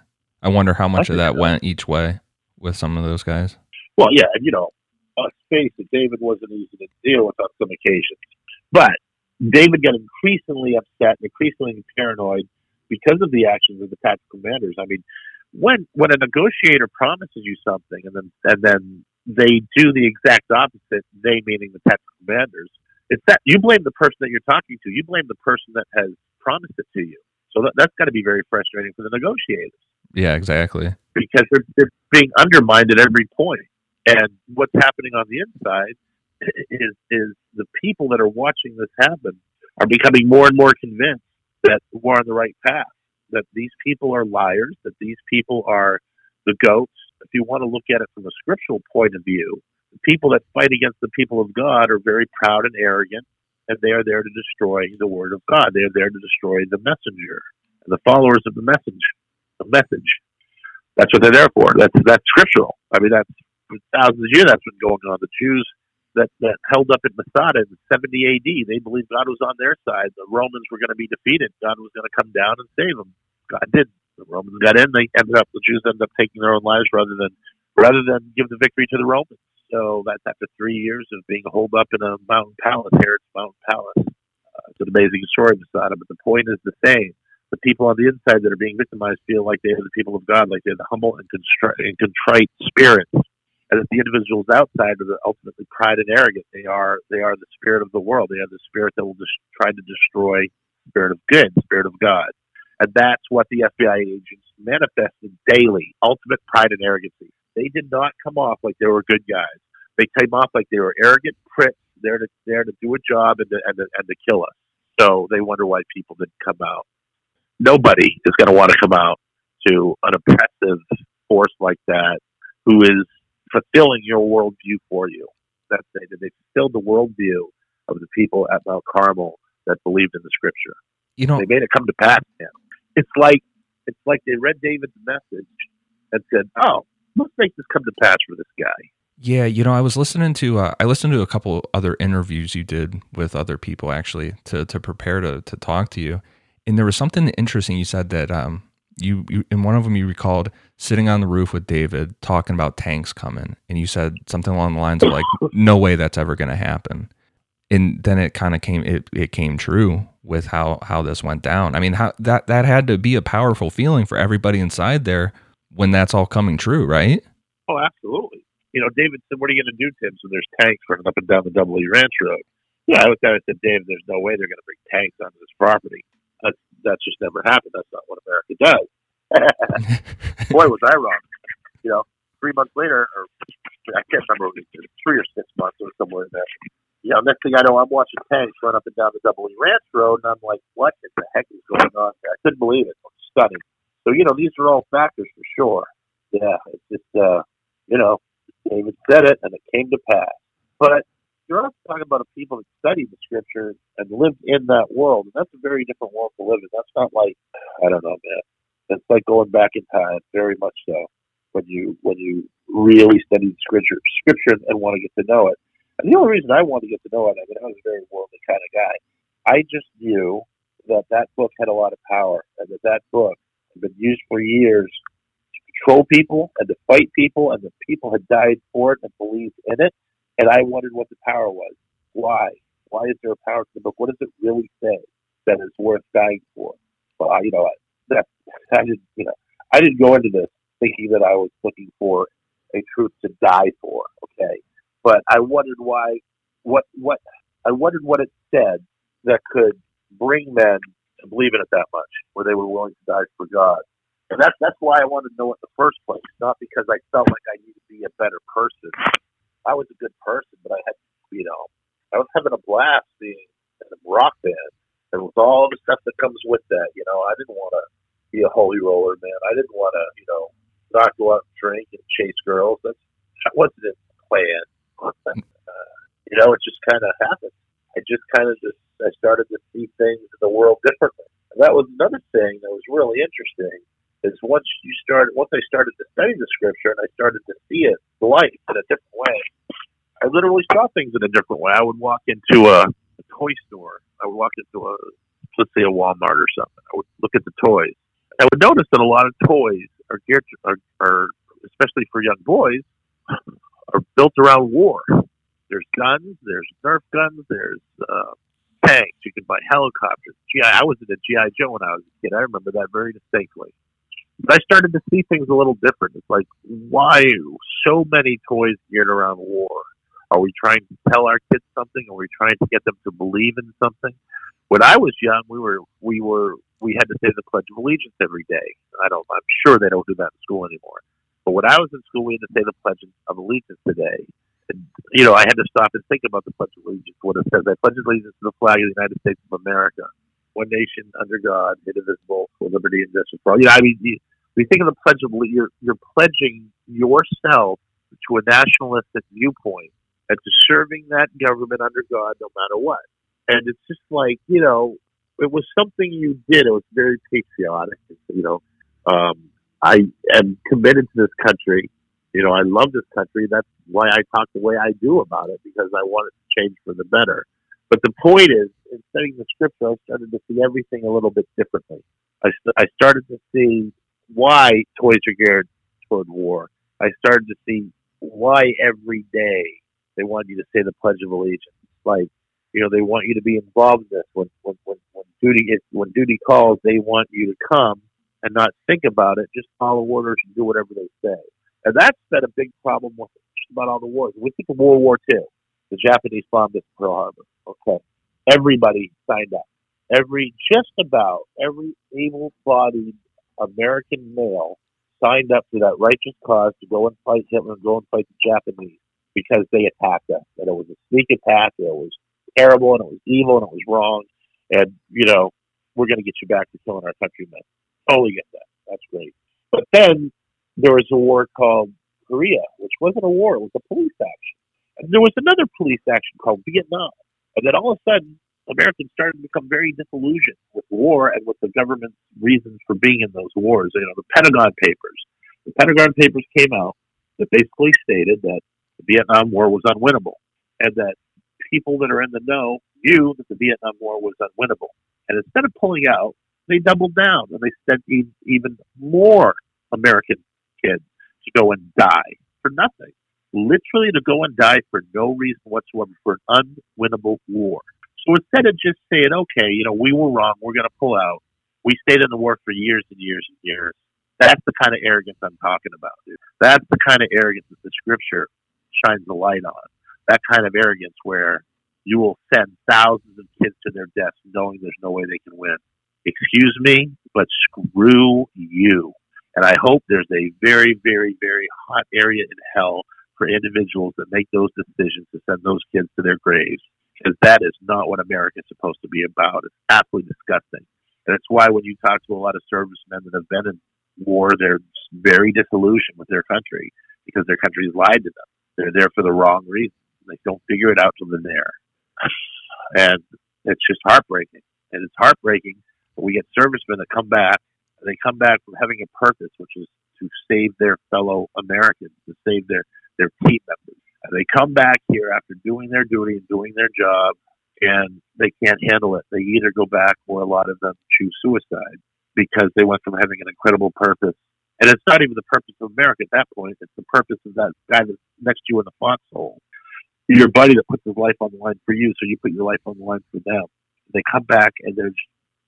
I wonder how much of that so. went each way with some of those guys. Well, yeah, and you know, let's face it, David wasn't easy to deal with on some occasions, but David got increasingly upset and increasingly paranoid because of the actions of the tactical commanders. I mean, when when a negotiator promises you something and then and then they do the exact opposite, they meaning the tactical commanders, it's that you blame the person that you're talking to. You blame the person that has promised it to you. So that, that's got to be very frustrating for the negotiators Yeah, exactly. because they're, they're being undermined at every point. And what's happening on the inside is is the people that are watching this happen are becoming more and more convinced that we're on the right path. That these people are liars. That these people are the goats. If you want to look at it from a scriptural point of view, the people that fight against the people of God are very proud and arrogant, and they are there to destroy the word of God. They are there to destroy the messenger and the followers of the message. The message. That's what they're there for. That's that's scriptural. I mean, that's for thousands of years that's been going on. The Jews that, that held up at Masada in 70 AD, they believed God was on their side. The Romans were going to be defeated. God was going to come down and save them. God didn't. The Romans got in. They ended up. The Jews ended up taking their own lives rather than rather than give the victory to the Romans. So that's after three years of being holed up in a mountain palace. Herod's mountain palace. Uh, it's an amazing story, Masada. But the point is the same. The people on the inside that are being victimized feel like they are the people of God, like they're the humble and, constri- and contrite spirits and that the individuals outside are the ultimately pride and arrogant. They are they are the spirit of the world. They are the spirit that will just try to destroy spirit of good, spirit of God. And that's what the FBI agents manifested daily. Ultimate pride and arrogancy. They did not come off like they were good guys. They came off like they were arrogant pricks there to there to do a job and to, and to, and to kill us. So they wonder why people didn't come out. Nobody is going to want to come out to an oppressive force like that who is fulfilling your worldview for you. That's they they fulfilled the worldview of the people at Mount Carmel that believed in the scripture. You know, They made it come to pass. Now. It's like it's like they read David's message and said, "Oh, let's make this come to pass for this guy." Yeah, you know, I was listening to uh, I listened to a couple other interviews you did with other people actually to to prepare to to talk to you, and there was something interesting you said that um you, you in one of them you recalled sitting on the roof with David talking about tanks coming, and you said something along the lines of like, "No way that's ever going to happen," and then it kind of came it it came true with how how this went down. I mean, how that that had to be a powerful feeling for everybody inside there when that's all coming true, right? Oh, absolutely. You know, David said, "What are you going to do, Tim?" So there's tanks running up and down the Double E Ranch Road. Yeah, I looked at it and said, "Dave, there's no way they're going to bring tanks onto this property. That's that's just never happened. That's not what America does." Boy, was I wrong. You know, three months later, or I can't remember, it was three or six months or somewhere in there. You know, next thing I know, I'm watching tanks run up and down the Double E Ranch Road, and I'm like, "What in the heck is going on?" there? I couldn't believe it. It was stunning. So you know, these are all factors for sure. Yeah, it's just uh, you know, David said it, and it came to pass. But you're also talking about a people that studied the scripture and lived in that world, and that's a very different world to live in. That's not like I don't know, man. It's like going back in time, very much so. When you when you really study the scripture, scripture and want to get to know it. And the only reason I wanted to get to know it, I mean, I was a very worldly kind of guy. I just knew that that book had a lot of power, and that that book had been used for years to control people and to fight people, and the people had died for it and believed in it. And I wondered what the power was. Why? Why is there a power to the book? What does it really say that is worth dying for? Well, I- you know, that I didn't, you know, I didn't go into this thinking that I was looking for a truth to die for. Okay, but I wondered why, what, what, I wondered what it said that could bring men to believe in it that much, where they were willing to die for God. And that's that's why I wanted to know it in the first place, not because I felt like I needed to be a better person. I was a good person, but I had, you know, I was having a blast being in a rock band, and with all the stuff that comes with that, you know, I didn't want to be a holy roller, man. I didn't want to, you know, not go out and drink and chase girls. That's that wasn't in the plan. uh, you know, it just kind of happened. I just kind of just I started to see things in the world differently. And that was another thing that was really interesting. Is once you started, once I started to study the scripture and I started to see it life in a different way, I literally saw things in a different way. I would walk into a, a toy store. I would walk into a, let's say, a Walmart or something. I would look at the toys. I would notice that a lot of toys are geared, are, are especially for young boys, are built around war. There's guns, there's Nerf guns, there's uh, tanks. You can buy helicopters. GI. I was in a GI Joe when I was a kid. I remember that very distinctly. But I started to see things a little different. It's like, why so many toys geared around war? Are we trying to tell our kids something? Are we trying to get them to believe in something? when I was young, we were we were we had to say the Pledge of Allegiance every day. I don't. I'm sure they don't do that in school anymore. But when I was in school, we had to say the Pledge of Allegiance today. You know, I had to stop and think about the Pledge of Allegiance. What it says, I pledge allegiance to the flag of the United States of America, one nation under God, indivisible, with liberty and justice for all. You know, I mean, you, you think of the Pledge of Allegiance, you're, you're pledging yourself to a nationalistic viewpoint and to serving that government under God no matter what. And it's just like, you know, it was something you did. It was very patriotic. You know, um, I am committed to this country. You know, I love this country. That's why I talk the way I do about it because I want it to change for the better. But the point is, in studying the scripture, I started to see everything a little bit differently. I, st- I started to see why toys are geared toward war. I started to see why every day they want you to say the Pledge of Allegiance. Like, you know, they want you to be involved in this. When when when, when duty is, when duty calls, they want you to come and not think about it. Just follow orders and do whatever they say. And that's been a big problem with about all the wars. We think of World War II, the Japanese bombed at Pearl Harbor. Okay, everybody signed up. Every just about every able-bodied American male signed up for that righteous cause to go and fight Hitler and go and fight the Japanese because they attacked us. And it was a sneak attack. And it was terrible and it was evil and it was wrong. And, you know, we're going to get you back to killing our countrymen. Totally get that. That's great. But then there was a war called Korea, which wasn't a war, it was a police action. And there was another police action called Vietnam. And then all of a sudden, Americans started to become very disillusioned with war and with the government's reasons for being in those wars. You know, the Pentagon Papers. The Pentagon Papers came out that basically stated that the Vietnam War was unwinnable and that people that are in the know knew that the Vietnam War was unwinnable. And instead of pulling out, they doubled down and they sent even more American kids to go and die for nothing. Literally to go and die for no reason whatsoever for an unwinnable war. So instead of just saying, okay, you know, we were wrong, we're going to pull out, we stayed in the war for years and years and years. That's the kind of arrogance I'm talking about. Dude. That's the kind of arrogance that the scripture shines the light on. That kind of arrogance where you will send thousands of kids to their deaths knowing there's no way they can win. Excuse me, but screw you. And I hope there's a very, very, very hot area in hell for individuals that make those decisions to send those kids to their graves. Because that is not what America is supposed to be about. It's absolutely disgusting. And it's why when you talk to a lot of servicemen that have been in war, they're very disillusioned with their country because their country has lied to them. They're there for the wrong reasons. They don't figure it out till they're there. And it's just heartbreaking. And it's heartbreaking when we get servicemen that come back, they come back from having a purpose, which is to save their fellow Americans, to save their, their team members. And they come back here after doing their duty and doing their job, and they can't handle it. They either go back or a lot of them choose suicide because they went from having an incredible purpose. And it's not even the purpose of America at that point. It's the purpose of that guy that's next to you in the foxhole your buddy that puts his life on the line for you, so you put your life on the line for them. They come back and there's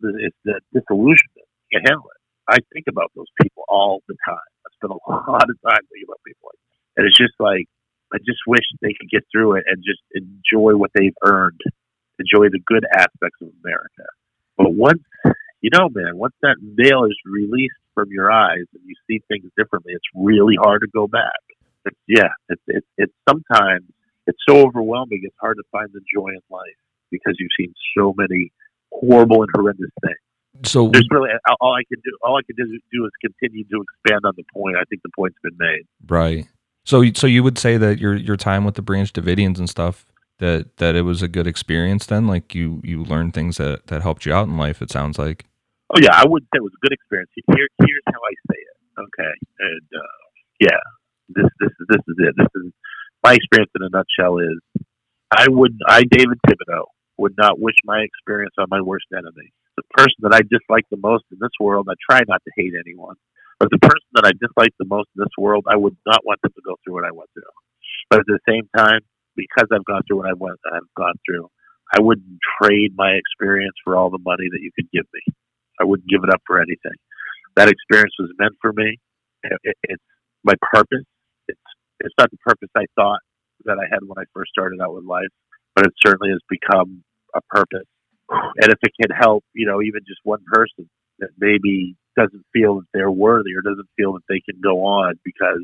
it's the disillusionment. You can't handle it. I think about those people all the time. I spend a lot of time thinking about people and it's just like I just wish they could get through it and just enjoy what they've earned, enjoy the good aspects of America. But once you know, man, once that veil is released from your eyes and you see things differently, it's really hard to go back. It's, yeah, it's, it's it's sometimes it's so overwhelming. It's hard to find the joy in life because you've seen so many horrible and horrendous things. So There's really all I can do. All I can do, is continue to expand on the point. I think the point's been made. right. So so you would say that your your time with the Branch Davidians and stuff that that it was a good experience then like you you learned things that that helped you out in life it sounds like Oh yeah, I wouldn't say it was a good experience. Here, here's how I say it. Okay, and uh, yeah, this this is this is it. This is my experience in a nutshell. Is I would I David Thibodeau would not wish my experience on my worst enemy. The person that I dislike the most in this world, I try not to hate anyone, but the person that I dislike the most in this world, I would not want them to go through what I went through. But at the same time, because I've gone through what I went, I've gone through, I wouldn't trade my experience for all the money that you could give me. I wouldn't give it up for anything. That experience was meant for me. It, it, it's my purpose. It's it's not the purpose I thought that I had when I first started out with life, but it certainly has become a purpose and if it can help, you know, even just one person that maybe doesn't feel that they're worthy or doesn't feel that they can go on because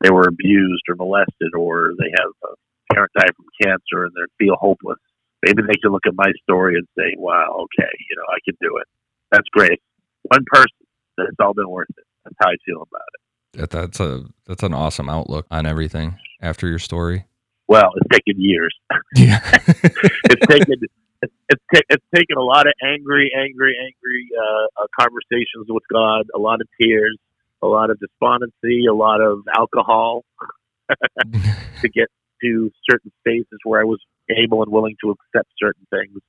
they were abused or molested or they have a parent die from cancer and they feel hopeless. Maybe they can look at my story and say, wow, okay, you know, I can do it. That's great. One person, it's all been worth it. That's how I feel about it. That, that's a that's an awesome outlook on everything after your story. Well, it's taken years. Yeah. it's taken it's it's, ta- it's taken a lot of angry, angry, angry uh, uh, conversations with God, a lot of tears, a lot of despondency, a lot of alcohol to get to certain spaces where I was able and willing to accept certain things.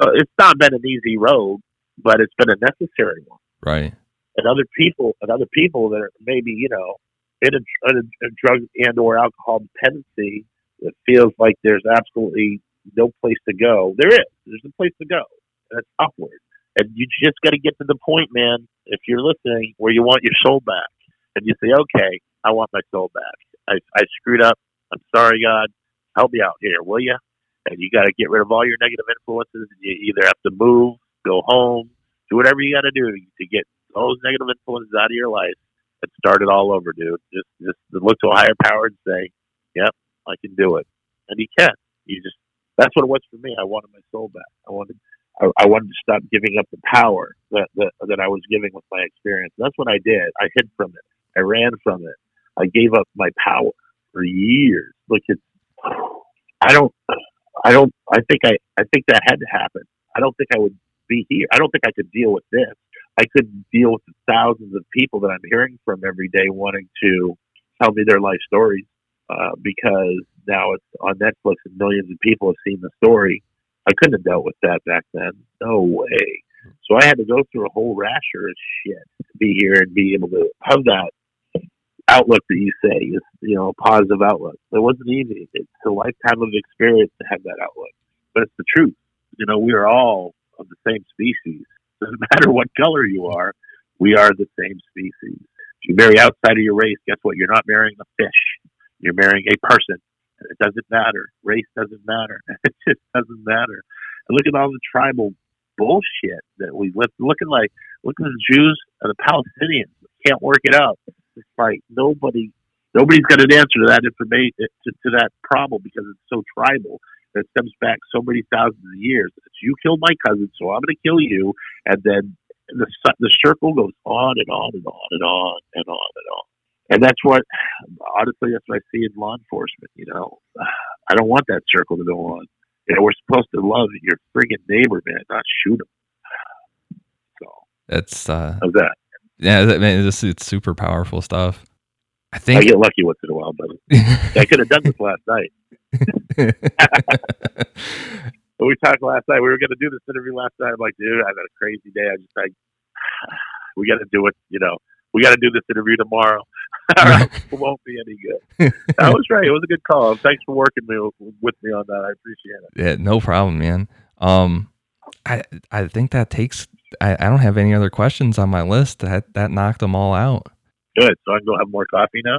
So it's not been an easy road, but it's been a necessary one. right. And other people, and other people that are maybe you know in a, in a, a drug and or alcohol dependency it feels like there's absolutely no place to go. There is. There's a place to go, it's upward. And you just got to get to the point, man. If you're listening, where you want your soul back, and you say, "Okay, I want my soul back. I, I screwed up. I'm sorry, God. Help me out here, will you?" And you got to get rid of all your negative influences. And you either have to move, go home, do whatever you got to do to get those negative influences out of your life and start it all over, dude. Just just look to a higher power and say, "Yep, I can do it," and you can. You just that's what it was for me. I wanted my soul back. I wanted I, I wanted to stop giving up the power that, that that I was giving with my experience. That's what I did. I hid from it. I ran from it. I gave up my power for years. Look, it's I don't I don't I think I I think that had to happen. I don't think I would be here. I don't think I could deal with this. I couldn't deal with the thousands of people that I'm hearing from every day wanting to tell me their life stories uh, because now it's on Netflix and millions of people have seen the story. I couldn't have dealt with that back then. No way. So I had to go through a whole rasher of shit to be here and be able to have that outlook that you say is, you know, a positive outlook. It wasn't easy. It's a lifetime of experience to have that outlook. But it's the truth. You know, we are all of the same species. Doesn't matter what color you are, we are the same species. If you marry outside of your race, guess what? You're not marrying a fish. You're marrying a person. It doesn't matter. Race doesn't matter. It just doesn't matter. And look at all the tribal bullshit that we live. at. like look at the Jews and the Palestinians can't work it out. It's like nobody, nobody's got an answer to that information to, to that problem because it's so tribal. It stems back so many thousands of years. It's you killed my cousin, so I'm going to kill you, and then the the circle goes on and on and on and on and on and on. And that's what, honestly, that's what I see in law enforcement. You know, I don't want that circle to go on. You know, we're supposed to love your friggin' neighbor, man, not shoot him. So That's uh how's that? yeah, that, man, this it's super powerful stuff. I think I get lucky once in a while, but I could have done this last night. We talked last night. We were going to do this interview last night. I'm like, dude, I've had a crazy day. I just like, we got to do it. You know, we got to do this interview tomorrow. it won't be any good. I was right. It was a good call. Thanks for working me with me on that. I appreciate it. yeah, no problem, man. Um I I think that takes I, I don't have any other questions on my list. That that knocked them all out. Good. So I can go have more coffee now.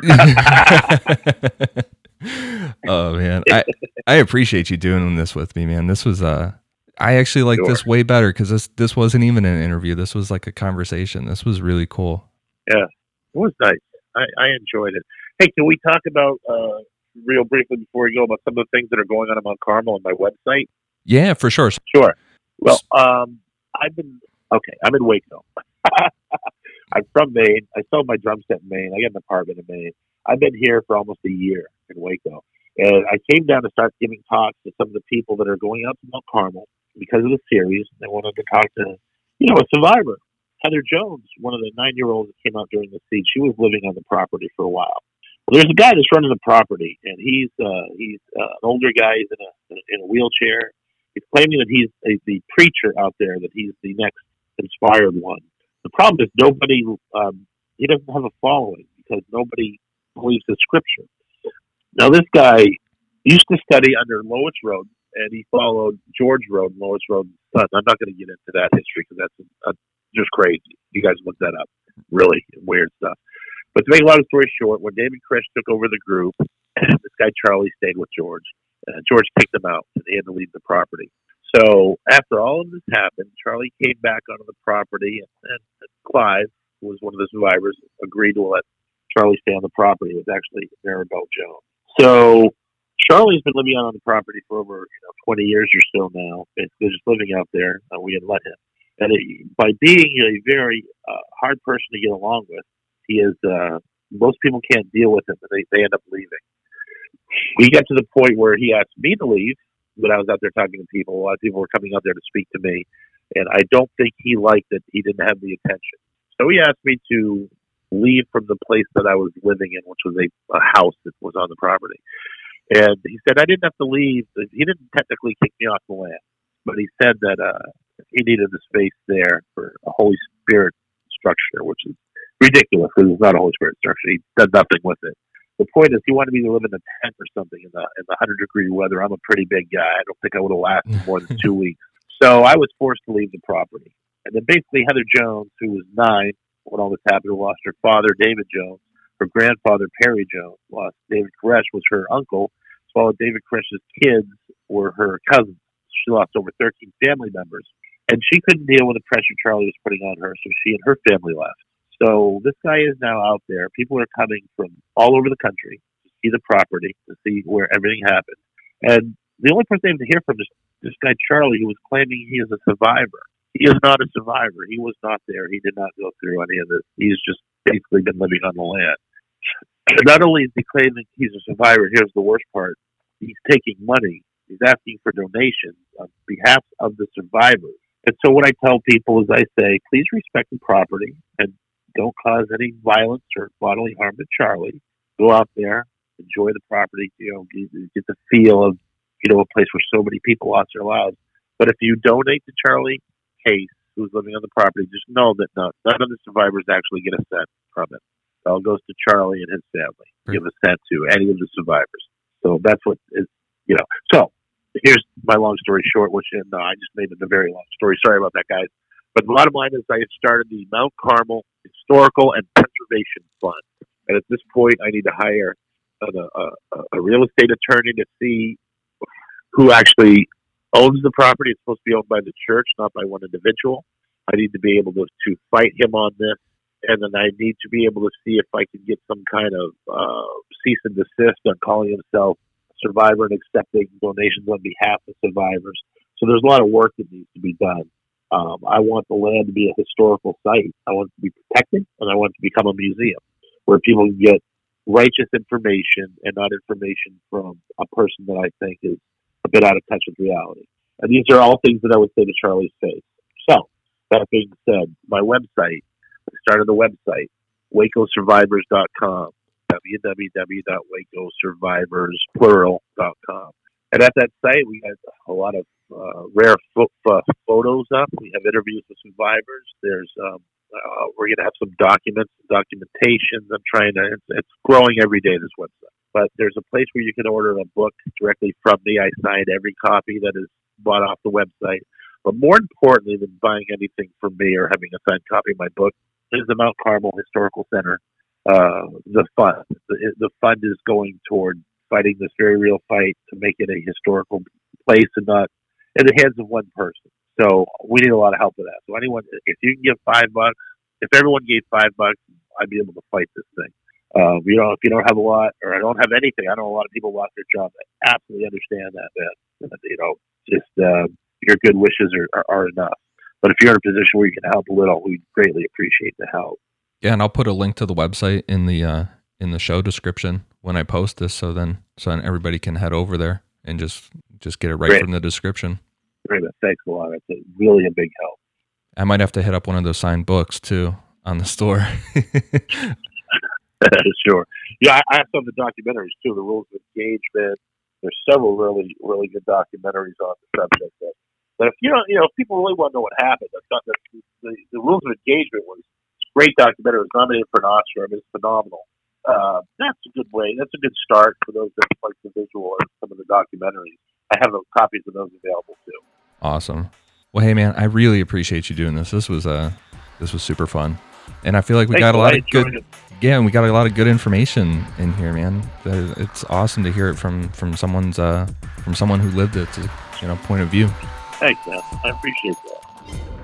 oh man, I I appreciate you doing this with me, man. This was uh, I actually like this way better because this this wasn't even an interview. This was like a conversation. This was really cool. It was nice. I, I enjoyed it. Hey, can we talk about uh, real briefly before we go about some of the things that are going on in Mount Carmel on my website? Yeah, for sure. Sure. Well, um, I've been okay. I'm in Waco. I'm from Maine. I sold my drum set in Maine. I got an apartment in Maine. I've been here for almost a year in Waco, and I came down to start giving talks to some of the people that are going out to Mount Carmel because of the series. They wanted to talk to, you know, a survivor. Heather Jones, one of the nine-year-olds that came out during the siege, she was living on the property for a while. Well, there's a guy that's running the property, and he's uh, he's uh, an older guy. He's in a in a wheelchair. He's claiming that he's a, the preacher out there, that he's the next inspired one. The problem is nobody. Um, he doesn't have a following because nobody believes the scripture. Now, this guy used to study under Lois Roden, and he followed George Roden, Lois Roden's son. I'm not going to get into that history because that's uh, just crazy. You guys look that up. Really weird stuff. But to make a long story short, when David Koresh took over the group, this guy Charlie stayed with George. Uh, George kicked him out, he had to leave the property. So after all of this happened, Charlie came back onto the property, and, and, Clive, was one of the survivors, agreed to let Charlie stay on the property. It was actually Maribel Jones. So Charlie's been living out on the property for over you know 20 years or so now. Basically, just living out there. Uh, we had let him, and it, by being a very uh, hard person to get along with, he is. Uh, most people can't deal with him, and they, they end up leaving. We got to the point where he asked me to leave when I was out there talking to people. A lot of people were coming out there to speak to me, and I don't think he liked that he didn't have the attention. So he asked me to leave from the place that I was living in, which was a, a house that was on the property. And he said I didn't have to leave. He didn't technically kick me off the land, but he said that uh, he needed the space there for a Holy Spirit structure, which is ridiculous because it's not a Holy Spirit structure. He does nothing with it. The point is, he wanted me to live in a tent or something in the in the hundred degree weather. I'm a pretty big guy. I don't think I would have lasted more than two weeks. So I was forced to leave the property. And then basically Heather Jones, who was nine when all this happened, lost her father, David Jones. Her grandfather, Perry Jones, lost David Koresh, was her uncle. So all of David Koresh's kids were her cousins. She lost over 13 family members. And she couldn't deal with the pressure Charlie was putting on her, so she and her family left. So this guy is now out there. People are coming from all over the country to see the property, to see where everything happened. And the only person they have to hear from is this guy Charlie, who was claiming he is a survivor. He is not a survivor. He was not there. He did not go through any of this. He's just basically been living on the land. And not only is he claiming he's a survivor, here's the worst part. He's taking money. He's asking for donations on behalf of the survivors. And so what I tell people is I say, please respect the property and don't cause any violence or bodily harm to Charlie. Go out there, enjoy the property, you know, get, get the feel of, you know, a place where so many people lost their lives. But if you donate to Charlie Pace, who's living on the property, just know that none, none of the survivors actually get a cent from it. It all goes to Charlie and his family. Hmm. Give a cent to any of the survivors. So that's what is, you know. So here's my long story short, which and, uh, I just made it a very long story. Sorry about that, guys. But the bottom line is I have started the Mount Carmel Historical and Preservation Fund. And at this point, I need to hire a, a, a real estate attorney to see who actually owns the property. It's supposed to be owned by the church, not by one individual. I need to be able to, to fight him on this. And then I need to be able to see if I can get some kind of uh, cease and desist on calling himself survivor and accepting donations on behalf of survivors. So there's a lot of work that needs to be done. Um, I want the land to be a historical site. I want it to be protected, and I want it to become a museum where people can get righteous information and not information from a person that I think is a bit out of touch with reality. And these are all things that I would say to Charlie's face. So, that being said, my website, I started the website, wacosurvivors.com, www.wacosurvivors.plural.com. And at that site, we have a lot of uh, rare fo- photos up. We have interviews with survivors. There's um, uh, we're going to have some documents, documentations. I'm trying to. It's, it's growing every day. This website, but there's a place where you can order a book directly from me. I sign every copy that is bought off the website. But more importantly than buying anything from me or having a signed copy of my book is the Mount Carmel Historical Center. Uh, the fund. The, the fund is going toward fighting this very real fight to make it a historical place and not in the hands of one person. So we need a lot of help with that. So anyone, if you can give five bucks, if everyone gave five bucks, I'd be able to fight this thing. Uh, you know, if you don't have a lot or I don't have anything, I know a lot of people lost their job. I absolutely understand that, man. You know, just uh, your good wishes are, are, are enough. But if you're in a position where you can help a little, we'd greatly appreciate the help. Yeah, and I'll put a link to the website in the uh, in the show description when I post this, so then so then everybody can head over there and just just get it right Great. from the description. Great, thanks a lot. It's a, really a big help. I might have to hit up one of those signed books too on the store. sure. Yeah, I, have some of the documentaries too. The rules of engagement. There's several really, really good documentaries on the subject. That, but if you know, you know, if people really want to know what happened, that's not, that's, the, the rules of engagement was great documentary. It was nominated for an Oscar. I mean, it's phenomenal. Uh, that's a good way. That's a good start for those that like the visual or some of the documentaries. I have copies of those available too. awesome. Well, hey man, I really appreciate you doing this. This was uh this was super fun. And I feel like we Thanks got a lot of good it. yeah, and we got a lot of good information in here, man. It's awesome to hear it from from someone's uh from someone who lived it, to, you know, point of view. Thanks, man. I appreciate that.